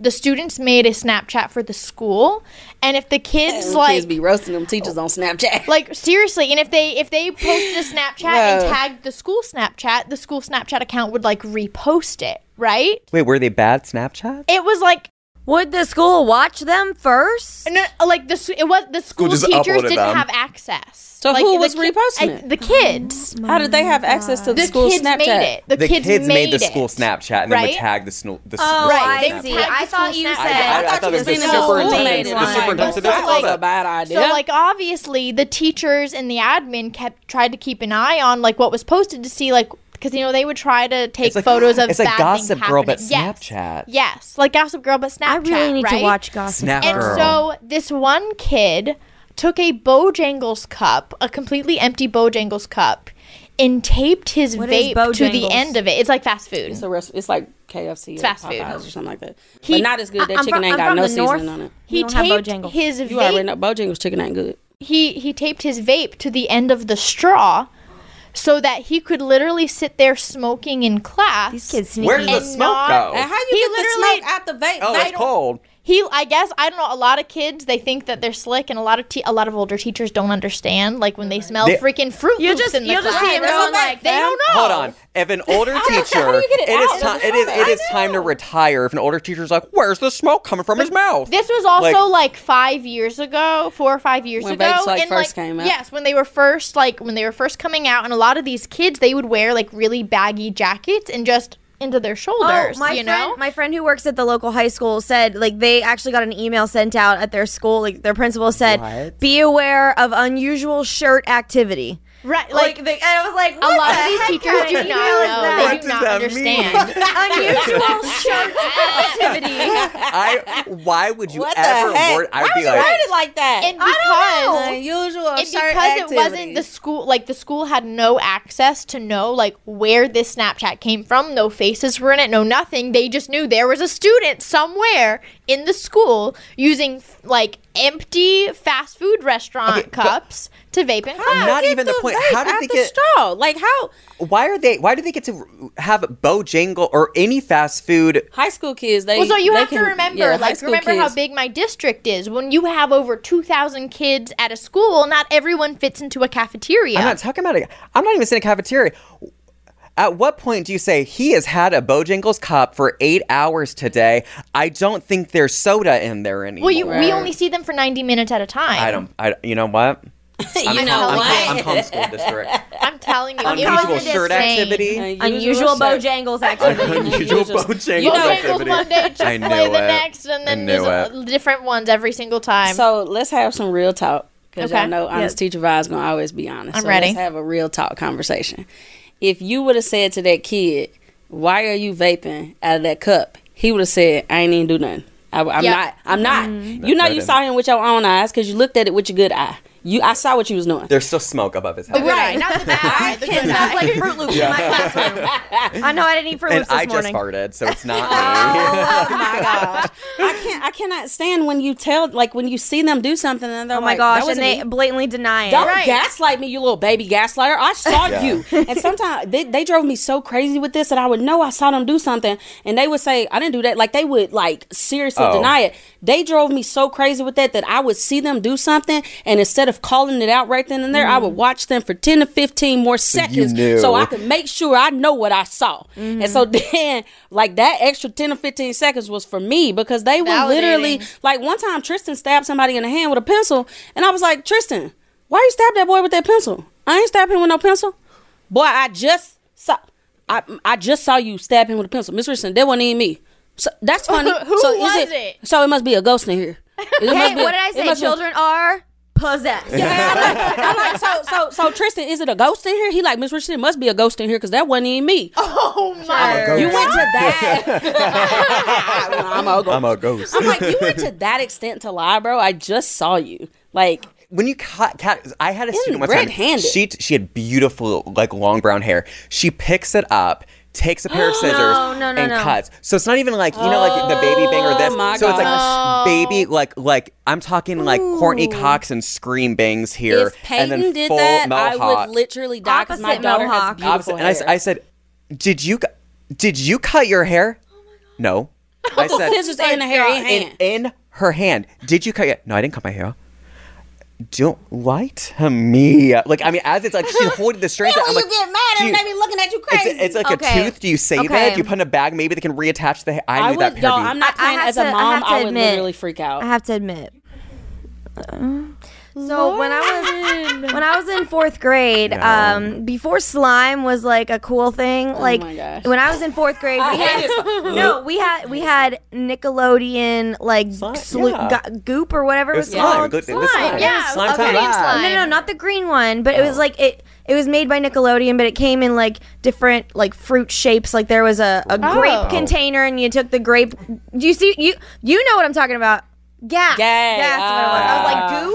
Speaker 1: the students made a Snapchat for the school, and if the kids
Speaker 3: Them
Speaker 1: like
Speaker 3: kids be roasting them teachers on Snapchat.
Speaker 1: like seriously, and if they if they posted a Snapchat and tagged the school Snapchat, the school Snapchat account would like repost it, right?
Speaker 2: Wait, were they bad Snapchat?
Speaker 1: It was like
Speaker 4: Would the school watch them first?
Speaker 1: no, uh, like the s- it was the school,
Speaker 2: just
Speaker 1: teachers didn't
Speaker 2: them.
Speaker 1: have access.
Speaker 3: So
Speaker 1: like,
Speaker 3: who
Speaker 1: the
Speaker 3: was
Speaker 1: ki-
Speaker 3: reposting
Speaker 1: I-
Speaker 3: it?
Speaker 1: The kids.
Speaker 3: Oh How did they have access to the,
Speaker 1: The
Speaker 3: school
Speaker 1: kids
Speaker 3: Snapchat?
Speaker 1: made it. The,
Speaker 2: The
Speaker 1: kids,
Speaker 2: made,
Speaker 1: made,
Speaker 2: the
Speaker 1: it.
Speaker 2: school Snapchat and then would
Speaker 1: Right?
Speaker 2: tag the snool. The
Speaker 4: Oh,
Speaker 1: Right,
Speaker 4: I
Speaker 1: they would
Speaker 4: see. I
Speaker 1: the
Speaker 4: thought
Speaker 1: school
Speaker 4: you
Speaker 1: Snapchat.
Speaker 4: said.
Speaker 2: I- I
Speaker 3: thought
Speaker 2: thought
Speaker 3: you
Speaker 2: it was the
Speaker 3: seen the
Speaker 2: superintendent.
Speaker 3: school
Speaker 2: The superintendent. That's
Speaker 3: that
Speaker 2: what
Speaker 3: was
Speaker 2: I
Speaker 3: a bad idea.
Speaker 1: So like obviously the teachers and the admin kept tried to keep an eye on like what was posted to see like because you know they would try to take
Speaker 2: It's like-
Speaker 1: photos of
Speaker 2: it's like
Speaker 1: bad
Speaker 2: Gossip
Speaker 1: things
Speaker 2: Girl, but
Speaker 1: happening. Yes.
Speaker 2: Snapchat.
Speaker 1: Yes, like Gossip Girl, but Snapchat.
Speaker 4: I really need to watch Gossip
Speaker 2: Snap
Speaker 1: And so this one kid took a Bojangles cup, a completely empty Bojangles cup, and taped his
Speaker 4: What is
Speaker 1: vape to the end of it. It's like fast food.
Speaker 3: It's a rest, It's like KFC or
Speaker 1: fast food.
Speaker 3: Or something like that.
Speaker 1: He-
Speaker 3: but not as good. That
Speaker 4: I'm
Speaker 3: chicken
Speaker 4: from-
Speaker 3: ain't got no seasoning
Speaker 4: north.
Speaker 3: on it.
Speaker 1: he taped
Speaker 4: Bojangles.
Speaker 1: his
Speaker 3: You already
Speaker 1: vape.
Speaker 3: know Bojangles chicken ain't good.
Speaker 1: He he taped his vape to the end of the straw, so that he could literally sit there smoking in class.
Speaker 4: These kids sneaky.
Speaker 2: Where does the smoke
Speaker 1: not-
Speaker 2: go?
Speaker 3: And how do you
Speaker 1: He
Speaker 3: get the smoke out the vape?
Speaker 2: Oh,
Speaker 3: I
Speaker 2: it's cold.
Speaker 1: He, I guess, I don't know. A lot of kids they think that they're slick, and a lot of te- a lot of older teachers don't understand. Like when they smell
Speaker 2: They-
Speaker 1: freaking fruit
Speaker 4: You
Speaker 1: loops
Speaker 4: just-
Speaker 1: in the
Speaker 4: you'll just see him going
Speaker 1: like
Speaker 3: like,
Speaker 1: they don't know.
Speaker 2: Hold on. If an older teacher,
Speaker 3: it
Speaker 2: it is time. It is. It
Speaker 3: I
Speaker 2: is time to retire. If an older teacher's like, "Where's the smoke coming from his mouth?"
Speaker 1: This was also
Speaker 2: Like-
Speaker 1: like, five years ago, four or five years
Speaker 3: When
Speaker 1: ago.
Speaker 3: vapes, like,
Speaker 1: and
Speaker 3: first came out.
Speaker 1: Yes, when they were first like when they were first coming out, and a lot of these kids they would wear like really baggy jackets and just into their oh, shoulders.
Speaker 4: Oh, my
Speaker 1: you
Speaker 4: friend,
Speaker 1: know,
Speaker 4: my friend who works at the local high school said like they actually got an email sent out at their school. Like their principal said,
Speaker 2: What?
Speaker 4: "Be aware of unusual shirt activity."
Speaker 1: Right?
Speaker 4: Like,
Speaker 1: Like,
Speaker 4: they, and I was like,
Speaker 1: a lot
Speaker 4: the
Speaker 1: of these teachers
Speaker 4: kind
Speaker 1: do not know.
Speaker 4: that?
Speaker 1: They
Speaker 2: What
Speaker 1: do
Speaker 2: does
Speaker 1: not
Speaker 2: that
Speaker 1: understand.
Speaker 4: unusual shirt activity.
Speaker 2: I. Why would you
Speaker 3: What
Speaker 2: ever?
Speaker 3: the heck?
Speaker 2: Word, I
Speaker 3: Why
Speaker 2: would be
Speaker 3: would you
Speaker 2: like,
Speaker 3: write it like that?
Speaker 1: and
Speaker 4: I don't
Speaker 1: because
Speaker 4: know.
Speaker 3: unusual
Speaker 1: and
Speaker 3: shirt
Speaker 1: because it wasn't the school like the school had no access to know like where this snapchat came from no faces were in it no nothing they just knew there was a student somewhere in the school using like empty fast food restaurant
Speaker 2: Okay, but-
Speaker 1: cups to vape in class
Speaker 2: Not even the point.
Speaker 3: vape
Speaker 2: How did
Speaker 3: out
Speaker 2: they
Speaker 3: the
Speaker 2: get-
Speaker 3: straw? Like how
Speaker 2: why are they? Why do they get to have Bojangle or any fast food?
Speaker 3: high school kids? They
Speaker 1: well, so you
Speaker 3: they
Speaker 1: have
Speaker 3: can-
Speaker 1: to remember,
Speaker 3: yeah,
Speaker 1: like,
Speaker 3: school
Speaker 1: remember how big my district is. When you have over two thousand kids at a school, not everyone fits into a cafeteria.
Speaker 2: I'm not talking about it. I'm not even saying a cafeteria. At what point do you say he has had a Bojangles cup for eight hours today? I don't think there's soda in there anymore.
Speaker 1: Well, you, we only see them for 90 minutes at a time.
Speaker 2: I don't. I. You know what?
Speaker 3: you know
Speaker 2: I'm,
Speaker 3: what?
Speaker 2: I'm homeschooled district.
Speaker 1: I'm telling you, it
Speaker 2: Unusual
Speaker 1: was
Speaker 2: shirt
Speaker 1: insane.
Speaker 2: activity.
Speaker 4: Unusual
Speaker 3: shirt.
Speaker 4: Bojangles activity.
Speaker 2: Unusual
Speaker 3: Unusual-
Speaker 2: Bojangles
Speaker 3: You know-
Speaker 1: Bojangles
Speaker 2: activity.
Speaker 1: one day,
Speaker 2: I
Speaker 1: Chick-fil-A the
Speaker 2: it.
Speaker 1: next, and then there's
Speaker 2: it.
Speaker 1: uh, different ones every single time.
Speaker 3: So let's have some real talk because
Speaker 1: Okay.
Speaker 3: I know honest teacher vibe's gonna always be honest.
Speaker 1: I'm
Speaker 3: so
Speaker 1: ready.
Speaker 3: Let's have a real talk conversation. If you would have said to that kid, "Why are you vaping out of that cup?" He would have said, "I ain't even do nothing. I, am
Speaker 1: Yep.
Speaker 3: not. I'm not.
Speaker 1: Mm-hmm.
Speaker 3: You know,
Speaker 2: Let
Speaker 3: you
Speaker 2: him.
Speaker 3: saw him with your own eyes because you looked at it with your good eye. You, I saw what you was doing.
Speaker 2: There's still smoke above his head.
Speaker 1: right, not the bad eye, the
Speaker 4: It
Speaker 1: good
Speaker 4: smells
Speaker 1: eye.
Speaker 4: like Froot Loops in my classroom. I know I didn't eat Fruit
Speaker 2: And
Speaker 4: Loops this
Speaker 2: I just farted, so it's not me.
Speaker 3: Oh, oh my gosh! I can't. I cannot stand when you tell, like, when you see them do something and they're
Speaker 4: Oh my
Speaker 3: like,
Speaker 4: gosh,
Speaker 3: "That
Speaker 4: and they
Speaker 3: me."
Speaker 4: blatantly deny it.
Speaker 3: Don't
Speaker 1: Right.
Speaker 3: gaslight me, you little baby gaslighter. I saw
Speaker 2: Yeah.
Speaker 3: you. And sometimes they, they drove me so crazy with this that I would know I saw them do something and they would say, I didn't do that. Like they would like seriously
Speaker 2: Oh.
Speaker 3: deny it. They drove me so crazy with that that I would see them do something and instead of calling it out right then and there, I would mm-hmm. watch them for 10 to 15 more seconds so I could make sure I know what I saw. And so mm-hmm. then like that extra 10 or 15 seconds was for me because they would literally like one time Tristan stabbed somebody in the hand with a pencil and I was like, Tristan, why you stab that boy with that pencil? I ain't stab him with no pencil. Boy, I just saw I I just saw you stab him with a pencil. Miss Richardson, that wasn't even me. So that's funny.
Speaker 1: Who
Speaker 3: so
Speaker 1: was
Speaker 3: is
Speaker 1: it?
Speaker 3: So it must be a ghost in here. It must
Speaker 4: Hey,
Speaker 3: be a-
Speaker 4: what did I say?
Speaker 3: must be-
Speaker 4: Children are possessed.
Speaker 3: Yeah, I'm like, I'm like, so so so Tristan, is it a ghost in here? He like Miss Richardson, must be a ghost in here because that wasn't even me.
Speaker 1: Oh my!
Speaker 2: ghost.
Speaker 3: You went to that. I'm a ghost.
Speaker 2: I'm a ghost.
Speaker 3: I'm like, you went to that extent to lie, bro. I just saw you. Like,
Speaker 2: when you cut cat I had a student one time.
Speaker 3: red-handed.
Speaker 2: She she had beautiful like long brown hair. She picks it up, takes a pair of scissors
Speaker 4: no, no,
Speaker 2: and
Speaker 4: no.
Speaker 2: cuts. So it's not even like you know like the baby oh bang or this.
Speaker 3: Oh my
Speaker 2: so it's like
Speaker 3: gosh.
Speaker 2: baby like like I'm talking like Courteney Cox and scream bangs here
Speaker 3: if
Speaker 2: and
Speaker 3: Peyton
Speaker 2: then
Speaker 3: did
Speaker 2: full
Speaker 3: that, I would literally die because my daughter
Speaker 4: mohawk.
Speaker 3: has beautiful
Speaker 2: Opposite. And I, s-
Speaker 3: hair.
Speaker 2: I said, "Did you did you cut your hair?" No. Oh, I
Speaker 3: the scissors and the hair in hand.
Speaker 2: in, in her hand. Did you cut your? No, I didn't cut my hair. Don't lie to me. Like I mean, as it's like she's holding the strings.
Speaker 3: Then
Speaker 2: I'm
Speaker 3: when
Speaker 2: like,
Speaker 3: you get mad and
Speaker 2: you-
Speaker 3: they be looking at you crazy.
Speaker 2: it's like
Speaker 4: Okay.
Speaker 2: a tooth. Do you save
Speaker 4: Okay.
Speaker 2: it? Do you put in a bag? Maybe they can reattach the. hair. I,
Speaker 3: I
Speaker 2: knew that
Speaker 3: would,
Speaker 2: hair.
Speaker 3: y'all. I'm not
Speaker 4: I- I
Speaker 3: playing
Speaker 4: have
Speaker 3: as a
Speaker 4: to- I
Speaker 3: mom.
Speaker 4: have to
Speaker 3: I, would
Speaker 4: admit-
Speaker 3: literally freak out.
Speaker 4: I have to admit. Uh, So when I was when I was in fourth grade,
Speaker 2: No.
Speaker 4: um, before slime was like a cool thing. Like
Speaker 3: Oh my gosh.
Speaker 4: when I was in fourth grade, we had no, we had we had Nickelodeon like
Speaker 2: Slime,
Speaker 4: slu-
Speaker 2: yeah.
Speaker 4: go- goop or whatever it
Speaker 2: It
Speaker 4: was
Speaker 2: was slime.
Speaker 4: called.
Speaker 2: Good-
Speaker 1: Slime,
Speaker 2: slime.
Speaker 1: yeah,
Speaker 2: Slime
Speaker 1: okay.
Speaker 2: time
Speaker 1: slime.
Speaker 4: No, no, not the green one, but it was like it. It was made by Nickelodeon, but it came in like different like fruit shapes. Like there was a, a
Speaker 1: Oh.
Speaker 4: grape container, and you took the grape. Do you see you you know what I'm talking about? Gak.
Speaker 3: Gak,
Speaker 4: That's what it was. I was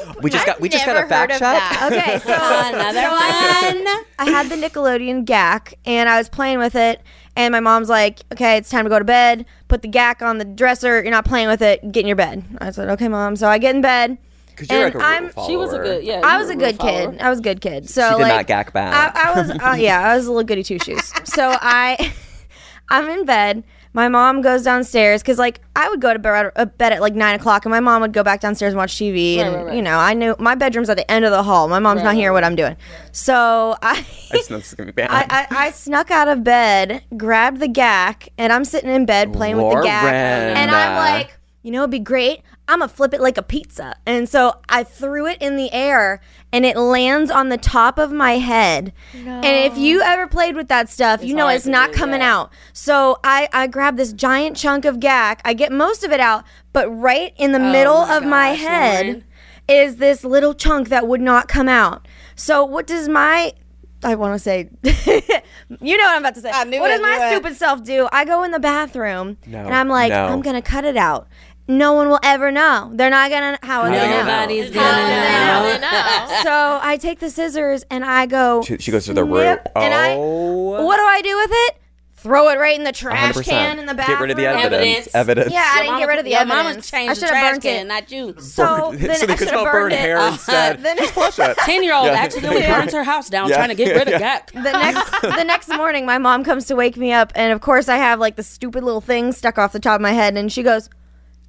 Speaker 4: like goop.
Speaker 2: We just got we just got a
Speaker 1: Never
Speaker 2: fact check.
Speaker 4: Okay, so,
Speaker 3: Another
Speaker 4: so
Speaker 3: one.
Speaker 4: I had the Nickelodeon Gak, and I was playing with it. And my mom's like, "Okay, it's time to go to bed. Put the Gak on the dresser. You're not playing with it. Get in your bed." I said, "Okay, mom." So I get in bed.
Speaker 2: 'Cause you're
Speaker 4: and
Speaker 2: like a
Speaker 4: I'm-
Speaker 2: rule
Speaker 3: She was a good, yeah.
Speaker 4: I was
Speaker 3: were
Speaker 4: a good
Speaker 3: follower.
Speaker 4: kid. I was a good kid. So
Speaker 2: She did
Speaker 4: like,
Speaker 2: not gack back.
Speaker 4: I, I was, uh, yeah, I was a little goody two shoes. So I, I'm in bed. My mom goes downstairs because like I would go to bed, uh, bed at like nine o'clock, and my mom would go back downstairs and watch TV.
Speaker 3: Right,
Speaker 4: and
Speaker 3: right, right.
Speaker 4: you know, I knew my bedroom's at the end of the hall. My mom's
Speaker 3: Right,
Speaker 4: not here.
Speaker 3: right,
Speaker 4: What I'm doing. So I.
Speaker 2: I just know this is gonna be bad.
Speaker 4: I, I, I snuck out of bed, grabbed the Gak, and I'm sitting in bed playing with the Gak.
Speaker 2: Lauren.
Speaker 4: And I'm like, you know, it'd be great. I'm gonna flip it like a pizza. And so I threw it in the air, and it lands on the top of my head. And if you ever played with that stuff, you know it's not coming
Speaker 3: yeah.
Speaker 4: out. So I, I grab this giant chunk of Gak. I get most of it out, but right in the oh middle
Speaker 3: Oh my
Speaker 4: of my head
Speaker 3: Lauren.
Speaker 4: is this little chunk that would not come out. So what does my I want to say, you know what I'm about to say.
Speaker 3: I knew
Speaker 4: what
Speaker 3: it,
Speaker 4: does my
Speaker 3: knew it.
Speaker 4: stupid self do? I go in the bathroom
Speaker 2: No,
Speaker 4: and I'm like,
Speaker 2: no.
Speaker 4: I'm gonna cut it out. No one will ever know. They're not gonna. How would they know?
Speaker 3: Nobody's
Speaker 1: How
Speaker 3: gonna
Speaker 1: would they
Speaker 3: know.
Speaker 1: know?
Speaker 4: So I take the scissors and I go.
Speaker 2: She, she goes to the root.
Speaker 4: snip, And I,
Speaker 2: Oh.
Speaker 4: what do I do with it? Throw it right in the trash
Speaker 2: 100%.
Speaker 4: can in the bathroom.
Speaker 2: Get rid of the evidence.
Speaker 3: Evidence.
Speaker 2: Evidence.
Speaker 4: Yeah, I didn't get rid of the
Speaker 3: your
Speaker 4: evidence.
Speaker 3: mama's changed
Speaker 4: I
Speaker 3: the
Speaker 4: should have
Speaker 3: trash
Speaker 4: burnt
Speaker 3: can,
Speaker 4: it.
Speaker 3: not you.
Speaker 4: So
Speaker 2: Burn-
Speaker 4: then
Speaker 2: so they
Speaker 4: I
Speaker 2: could
Speaker 4: should
Speaker 2: smell
Speaker 4: have
Speaker 2: burned
Speaker 4: burned it.
Speaker 2: instead.
Speaker 4: Then-
Speaker 2: Just flush it.
Speaker 3: Ten year old
Speaker 2: Yeah.
Speaker 3: accidentally
Speaker 2: Yeah.
Speaker 3: burns her house down
Speaker 2: Yeah.
Speaker 3: trying to get rid of
Speaker 2: Yeah.
Speaker 3: Gak.
Speaker 4: the next the next morning my mom comes to wake me up and of course I have like the stupid little thing stuck off the top of my head and she goes,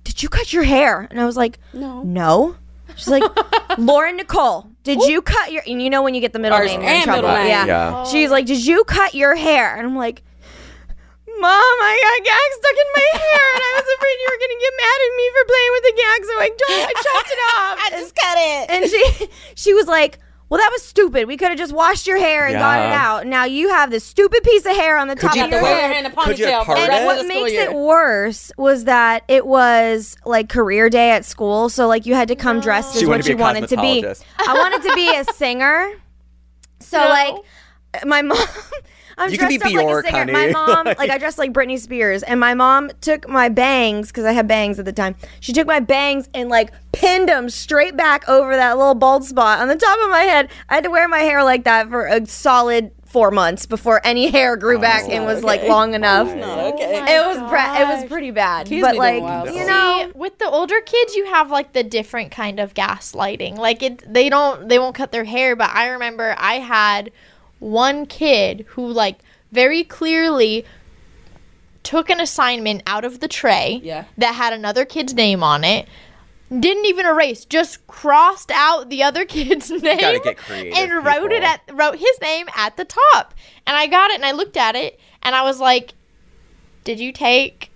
Speaker 4: "Did you cut your hair?" And I was like,
Speaker 3: No.
Speaker 4: "No." She's like, Lauren Nicole, did you cut your? And you know when you get the middle
Speaker 3: First
Speaker 4: name, you're in
Speaker 3: and
Speaker 4: trouble.
Speaker 3: middle name.
Speaker 4: Yeah.
Speaker 2: Yeah.
Speaker 4: She's like, did you cut your hair? And I'm like. Mom, I got gag stuck in my hair, and I was afraid you were gonna get mad at me for playing with the gag, so I, don't, I chopped it off. I just cut it. And she, she was like, "Well, that was stupid. We could have just washed your hair and got it
Speaker 2: Yeah.
Speaker 4: out. Now you have this stupid piece of hair on the top
Speaker 2: you
Speaker 4: of your
Speaker 3: wear
Speaker 4: head."
Speaker 3: her in a
Speaker 2: Could you
Speaker 3: ponytail for
Speaker 2: part
Speaker 3: the
Speaker 2: it?
Speaker 3: rest of
Speaker 4: what
Speaker 3: the school
Speaker 4: makes
Speaker 3: year.
Speaker 4: it worse was that it was like career day at school, so like you had to come dressed as
Speaker 2: She
Speaker 4: what
Speaker 2: wanted to
Speaker 4: you
Speaker 2: a
Speaker 4: wanted to be.
Speaker 2: cosmetologist.
Speaker 4: I wanted to be a singer. So
Speaker 1: No.
Speaker 4: like my mom I'm
Speaker 2: You could
Speaker 4: dressed
Speaker 2: be
Speaker 4: up
Speaker 2: Bjork,
Speaker 4: like a singer. My mom,
Speaker 2: Like-
Speaker 4: like I dressed like Britney Spears, and my mom took my bangs because I had bangs at the time. She took my bangs and like pinned them straight back over that little bald spot on the top of my head. I had to wear my hair like that for a solid four months before any hair grew back and was like long enough.
Speaker 3: okay.
Speaker 4: It was pre- it was pretty bad,
Speaker 3: Kids
Speaker 4: but like you
Speaker 3: stuff.
Speaker 4: know,
Speaker 1: See, with the older kids, you have like the different kind of gaslighting. Like it, they don't, they won't cut their hair. But I remember I had one kid who like very clearly took an assignment out of the tray
Speaker 3: Yeah.
Speaker 1: that had another kid's name on it. Didn't even erase, just crossed out the other kid's name and wrote it at wrote his name at the top. And I got it and I looked at it and I was like, "Did you take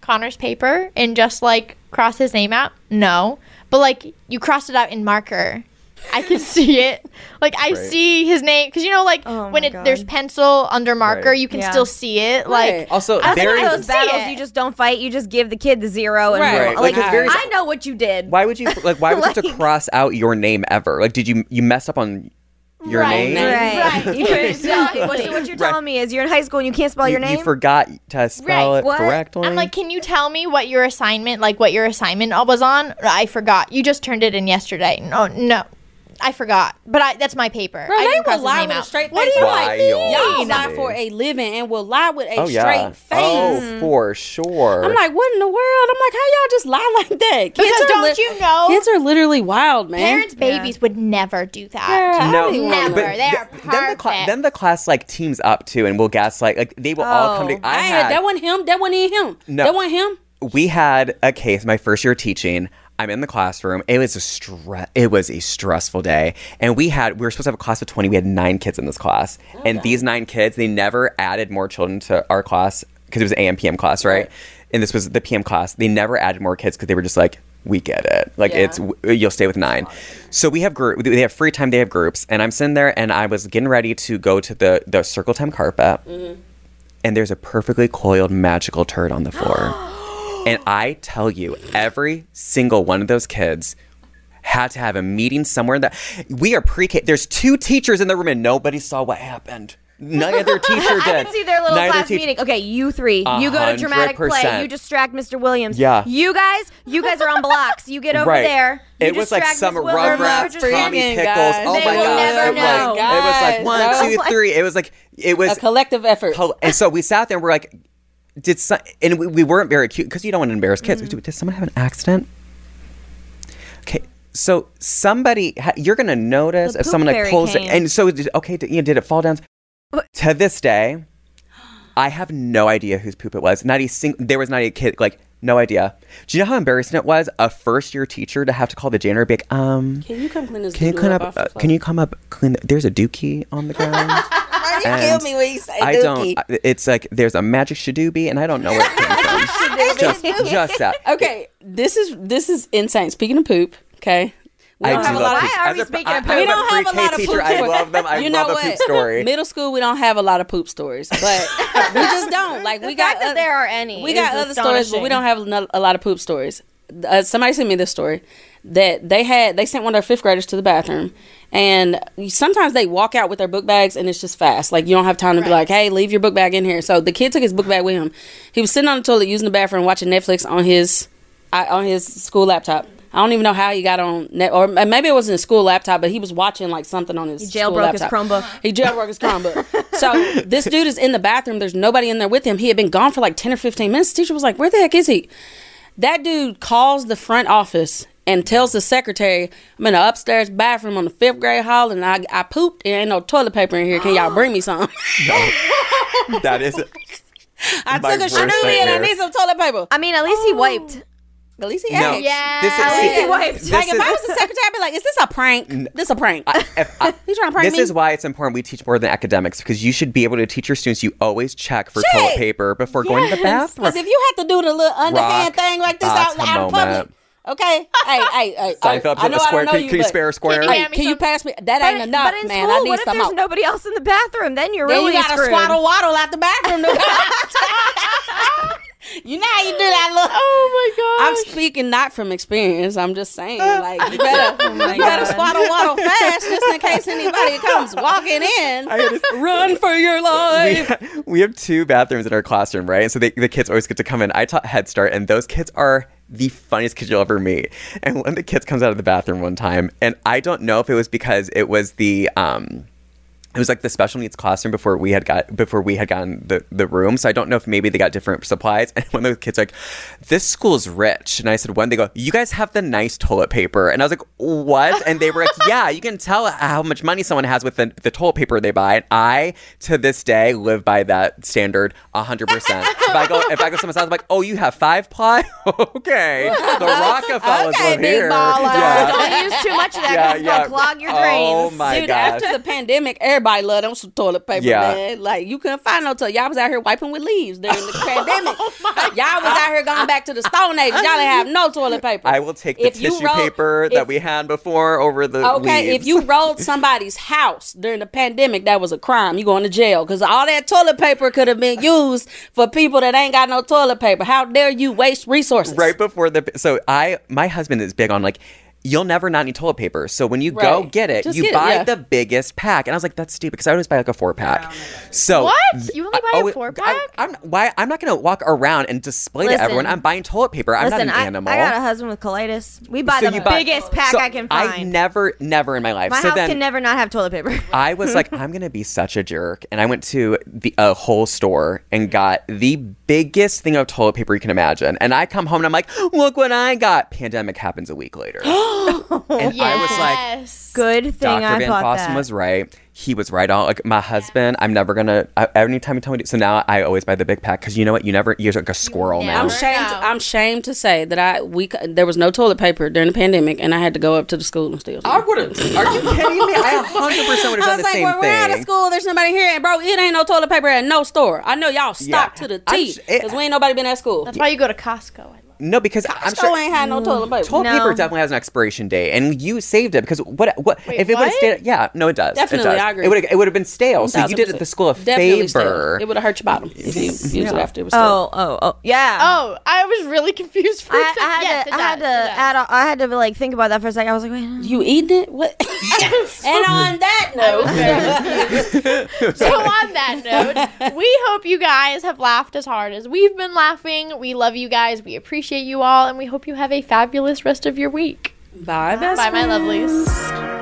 Speaker 1: Connor's paper and just like cross his name out? No. But like you crossed it out in marker. I can see it. Like I
Speaker 2: Right.
Speaker 1: see his name because you know like
Speaker 4: Oh
Speaker 1: when
Speaker 4: my
Speaker 1: it there's pencil under marker,
Speaker 2: Right.
Speaker 1: you can
Speaker 4: Yeah.
Speaker 1: still see it.
Speaker 3: Right.
Speaker 1: Like
Speaker 2: Also,
Speaker 1: I was
Speaker 2: very.
Speaker 1: like,
Speaker 4: those battles you just don't fight. You just give the kid the zero and
Speaker 3: Right. Right,
Speaker 4: like
Speaker 2: like, it's ah,
Speaker 4: I know what you did.
Speaker 2: Why would you like? Why would you have to cross out your name ever? Like, did you you mess up on your
Speaker 1: Right.
Speaker 2: name?
Speaker 4: Right.
Speaker 1: Right.
Speaker 4: You couldn't spell it. What,
Speaker 1: Exactly.
Speaker 4: what you're
Speaker 2: Right.
Speaker 4: telling me is you're in high school and you can't spell
Speaker 2: You,
Speaker 4: your name.
Speaker 2: you forgot to spell
Speaker 1: Right.
Speaker 2: it
Speaker 4: What?
Speaker 2: correctly.
Speaker 1: I'm like, can you tell me what your assignment, like what your assignment was on? I forgot. You just turned it in yesterday. No, no, I forgot. But I that's my paper.
Speaker 3: Bro,
Speaker 1: I
Speaker 3: they
Speaker 1: didn't cross
Speaker 3: will lie
Speaker 1: name
Speaker 3: with a
Speaker 1: out.
Speaker 3: straight
Speaker 1: What do you
Speaker 2: Wild.
Speaker 1: like?
Speaker 3: Y'all
Speaker 2: mean?
Speaker 3: lie for a living and will lie with a
Speaker 2: oh yeah.
Speaker 3: straight oh, face.
Speaker 2: Oh, for sure.
Speaker 3: I'm like, what in the world? I'm like, how y'all just lie like that? Kids
Speaker 1: Because
Speaker 3: are
Speaker 1: don't you know?
Speaker 3: Kids are literally wild, man.
Speaker 1: Parents' babies would never do that.
Speaker 3: Girl, I
Speaker 2: no,
Speaker 1: Never.
Speaker 2: but
Speaker 1: They
Speaker 2: th-
Speaker 1: are
Speaker 2: then the cla-
Speaker 1: perfect.
Speaker 2: then the class like teams up too, and will gaslight. Like they will all come
Speaker 4: Oh.
Speaker 2: to. I
Speaker 3: I
Speaker 2: had
Speaker 3: that wasn't him. That wasn't him.
Speaker 2: No.
Speaker 3: That wasn't him.
Speaker 2: we had a case my first year teaching i'm in the classroom. It was a stress it was a stressful day. And we had we were supposed to have a class of 20 we had nine kids in this class. Oh, and these nine kids they never added more children to our class because it was am pm class right?
Speaker 3: Right.
Speaker 2: and this was the pm class. They never added more kids because they were just like we get it. Like
Speaker 3: Yeah.
Speaker 2: it's w- you'll stay with nine. So we have group they have free time they have groups. And i'm sitting there and i was getting ready to go to the the circle time carpet mm-hmm. and there's a perfectly coiled magical turd on the floor. and I tell you, every single one of those kids had to have a meeting somewhere that we are pre-K. There's two teachers in the room and nobody saw what happened. Neither teacher did.
Speaker 4: I can see their little
Speaker 2: Neither
Speaker 4: class
Speaker 2: teach-
Speaker 4: meeting. Okay, you three, you go to dramatic play.
Speaker 2: 100%.
Speaker 4: You distract Mr. Williams.
Speaker 2: Yeah.
Speaker 4: You guys, you guys are on blocks. You get over
Speaker 2: Right.
Speaker 4: there. You
Speaker 2: It was like
Speaker 4: distract
Speaker 2: some
Speaker 4: Miss Williams.
Speaker 2: Rugrats,
Speaker 4: You're
Speaker 2: Tommy
Speaker 3: freaking
Speaker 2: Pickles.
Speaker 3: guys.
Speaker 2: Oh
Speaker 4: They
Speaker 2: my
Speaker 4: will
Speaker 2: god!
Speaker 4: never
Speaker 2: it, was, it was like
Speaker 3: Guys,
Speaker 2: one,
Speaker 3: bro.
Speaker 2: two, three. It was like it was
Speaker 3: A collective effort.
Speaker 2: Col- and so we sat there and we're like, did some, and we, we weren't very cute because you don't want to embarrass kids.
Speaker 3: Mm.
Speaker 2: Did someone have an accident? Okay, so somebody, ha- you're gonna notice if someone like pulls it, and so did, okay, did, you know, did it fall down? to this day, I have no idea whose poop it was. Not a sing- there was not a kid like no idea. Do you know how embarrassing it was? A first year teacher to have to call the janitor, and be like, um.
Speaker 3: Can you come clean this?
Speaker 2: Can you clean
Speaker 3: up
Speaker 2: up? Uh, can you come up? Clean. The, there's a dookie on the ground.
Speaker 3: You
Speaker 2: and
Speaker 3: kill me when you say
Speaker 2: I
Speaker 3: dookie.
Speaker 2: don't. It's like there's a magic shadoobie, and I don't know where it came from. just, just that.
Speaker 3: Okay, this is this is insane. Speaking of poop, okay. We
Speaker 2: I
Speaker 3: don't
Speaker 2: do
Speaker 3: have a
Speaker 2: love
Speaker 3: lot
Speaker 2: poop.
Speaker 3: of
Speaker 4: Why are we
Speaker 2: As a-
Speaker 4: speaking
Speaker 2: I-
Speaker 4: of
Speaker 2: I'm
Speaker 4: poop?
Speaker 3: we don't have a
Speaker 2: pre-K
Speaker 3: lot of
Speaker 2: teacher.
Speaker 3: poop
Speaker 2: I
Speaker 3: stories.
Speaker 2: love them. I
Speaker 3: you
Speaker 2: love
Speaker 3: know
Speaker 2: a
Speaker 3: what?
Speaker 2: poop story.
Speaker 3: Middle school, we don't have a lot of poop stories, but we just don't. Like we
Speaker 4: The
Speaker 3: got
Speaker 4: fact that
Speaker 3: oth-
Speaker 4: there are any
Speaker 3: We got other stories, but we
Speaker 4: astonishing.
Speaker 3: don't have no- a lot of poop stories. Uh, somebody sent me this story that they had. They sent one of their fifth graders to the bathroom, and sometimes they walk out with their book bags, and it's just fast. Like you don't have time to be like, "Hey, leave your book bag in here." So the kid took his book bag with him. He was sitting on the toilet using the bathroom, watching Netflix on his on his school laptop. I don't even know how he got on net, or maybe it wasn't a school laptop, but he was watching like something on his.
Speaker 4: He jailbroke his. Chromebook.
Speaker 3: He jailbroke his Chromebook. so this dude is in the bathroom. There's nobody in there with him. He had been gone for like ten or fifteen minutes. The teacher was like, "Where the heck is he?" That dude calls the front office and tells the secretary, "I'm in the upstairs bathroom on the fifth grade hall, and I I pooped. There ain't no toilet paper in here. Can y'all bring me some?"
Speaker 2: that is. it.
Speaker 3: I
Speaker 2: My
Speaker 3: took a
Speaker 2: worst
Speaker 3: shinobi and I need some toilet paper.
Speaker 4: I mean, at least he wiped.
Speaker 3: At least he
Speaker 2: No.
Speaker 3: asked.
Speaker 1: Yeah.
Speaker 2: This is,
Speaker 1: At least he
Speaker 4: wiped.
Speaker 2: this
Speaker 3: Like if I was the secretary, I'd be like, "Is this a prank? This a prank?
Speaker 2: if I-
Speaker 3: He trying to prank
Speaker 2: this
Speaker 3: me?"
Speaker 2: This is why it's important we teach more than academics because you should be able to teach your students you always check for toilet paper before going to the bathroom.
Speaker 3: Because if you have to do the little underhand
Speaker 2: Rock
Speaker 3: thing like this ah, out,
Speaker 2: bottom
Speaker 3: out in public,
Speaker 2: moment.
Speaker 3: Okay? hey, hey, hey. I,
Speaker 2: Seinfeld,
Speaker 3: I know
Speaker 2: a
Speaker 3: I
Speaker 2: square.
Speaker 3: don't know
Speaker 2: Can,
Speaker 3: you,
Speaker 2: can you spare a square?
Speaker 1: Can you
Speaker 3: Hey,
Speaker 1: hand me
Speaker 3: can you
Speaker 1: some?
Speaker 3: pass me? That
Speaker 4: But,
Speaker 3: ain't enough,
Speaker 4: but in
Speaker 3: man.
Speaker 4: school,
Speaker 3: I need
Speaker 4: what if there's
Speaker 3: out.
Speaker 4: nobody else in the bathroom? Then you're
Speaker 3: Then
Speaker 4: really
Speaker 3: you got to
Speaker 4: screwed.
Speaker 3: squaddle waddle out the bathroom. you know how you do that look.
Speaker 1: Oh my
Speaker 3: god!
Speaker 1: I'm
Speaker 3: speaking not from experience. I'm just saying, like you oh, better,
Speaker 4: Oh
Speaker 3: you better
Speaker 4: God.
Speaker 3: squaddle waddle fast, just in case anybody comes walking in. Run for your
Speaker 2: we,
Speaker 3: life.
Speaker 2: we have two bathrooms in our classroom, right? And so they, the kids always get to come in. I taught Head Start, and those kids are the funniest kids you'll ever meet. And one of the kids comes out of the bathroom one time, and I don't know if it was because it was the um, it was like the special needs classroom before we had got before we had gotten the, the room. So I don't know if maybe they got different supplies. And one of the kids like, "This school's rich," and I said, "When?" They go, "You guys have the nice toilet paper," and I was like, "What?" And they were like, "Yeah, you can tell how much money someone has with the, the toilet paper they buy." And I, to this day, live by that standard hundred percent. If I go if I go to someone's house, I'm like, "Oh, you have five ply? okay, the Rockefellers
Speaker 3: Okay,
Speaker 2: live
Speaker 3: big
Speaker 2: here."
Speaker 3: baller.
Speaker 2: Yeah.
Speaker 4: Don't use too much of that.
Speaker 2: Yeah,
Speaker 4: 'cause
Speaker 2: yeah.
Speaker 4: It'll clog your drains.
Speaker 2: Oh my
Speaker 3: Dude,
Speaker 2: gosh.
Speaker 3: after the pandemic, everybody loved them some toilet paper,
Speaker 2: Yeah.
Speaker 3: man. Like you couldn't find no toilet. Y'all was out here wiping with leaves during the pandemic. Oh Y'all was out here going back to the Stone Age. Y'all didn't have no toilet paper.
Speaker 2: I will take the
Speaker 3: If
Speaker 2: tissue
Speaker 3: roll-
Speaker 2: paper
Speaker 3: if-
Speaker 2: that we had before over the
Speaker 3: Okay, if you rolled somebody's house during the pandemic, that was a crime. You going to jail because all that toilet paper could have been used for people that ain't got no toilet paper. How dare you waste resources?
Speaker 2: right before the so I my husband is big on like you'll never not need toilet paper. So when you go get it,
Speaker 3: Just
Speaker 2: you
Speaker 3: get it,
Speaker 2: buy
Speaker 3: yeah.
Speaker 2: the biggest pack. And I was like, that's stupid because I always buy like a four pack. Oh so
Speaker 1: What? You only buy a
Speaker 2: four
Speaker 1: pack?
Speaker 2: I, am why I'm not gonna walk around and display to everyone. I'm buying toilet paper. I'm
Speaker 4: Listen,
Speaker 2: not an
Speaker 4: I,
Speaker 2: animal.
Speaker 4: I got a husband with colitis. We buy
Speaker 2: So
Speaker 4: the
Speaker 2: buy-
Speaker 4: biggest pack
Speaker 2: so
Speaker 4: I can
Speaker 2: I
Speaker 4: find.
Speaker 2: never, never in my life.
Speaker 4: My
Speaker 2: so
Speaker 4: house
Speaker 2: then
Speaker 4: can never not have toilet paper.
Speaker 2: I was like, I'm gonna be such a jerk, and I went to the a whole store and got the biggest thing of toilet paper you can imagine. And I come home and I'm like, look what I got. Pandemic happens a week later, and I was like,
Speaker 4: Good thing
Speaker 2: Dr.
Speaker 4: I
Speaker 2: Van
Speaker 4: bought
Speaker 2: Fossen
Speaker 4: that.
Speaker 2: was right. He was right on. Like my husband, I'm never gonna. I, anytime he told me to, so now I always buy the big pack because you know what? You never. You're like a squirrel now.
Speaker 3: I'm
Speaker 1: Never
Speaker 3: shamed.
Speaker 1: know.
Speaker 3: I'm shamed to say that I we there was no toilet paper during the pandemic, and I had to go up to the school and steal. some.
Speaker 2: I would have. Are you kidding me? I 100 percent would have
Speaker 3: I
Speaker 2: done the
Speaker 3: like,
Speaker 2: same
Speaker 3: well, we're out of school. There's nobody here, and bro, it ain't no toilet paper at no store. I know y'all stocked
Speaker 2: Yeah.
Speaker 3: to the
Speaker 2: I'm
Speaker 3: T
Speaker 2: sh- it-
Speaker 3: because we ain't nobody been at school.
Speaker 1: That's why you go to Costco. I love
Speaker 2: No, because I'm
Speaker 3: Store
Speaker 2: sure
Speaker 3: ain't had no toilet paper.
Speaker 2: Toilet
Speaker 4: No.
Speaker 2: paper definitely has an expiration date, and you saved it because what? What
Speaker 1: Wait,
Speaker 2: if it would have stayed? Yeah, no, it does.
Speaker 3: Definitely,
Speaker 2: it does.
Speaker 3: I agree.
Speaker 2: It would it would have been stale. So you did it
Speaker 3: 1000%.
Speaker 2: the school a
Speaker 3: Definitely
Speaker 2: favor.
Speaker 3: stale. It would have hurt your bottom if you used it after it was stale.
Speaker 4: Oh, oh, oh, yeah.
Speaker 1: Oh, I was really confused for a
Speaker 4: I,
Speaker 1: second.
Speaker 4: I had
Speaker 1: yes,
Speaker 4: to,
Speaker 1: it
Speaker 4: I had to,
Speaker 1: it does.
Speaker 4: add, a- I had to like think about that for a second. I was like, wait,
Speaker 3: You eating it? What? and on that note,
Speaker 1: so on that note, we hope you guys have laughed as hard as we've been laughing. We love you guys. We appreciate you all, and we hope you have a fabulous rest of your week.
Speaker 3: bye, best
Speaker 1: Bye, my
Speaker 3: friends.
Speaker 1: lovelies.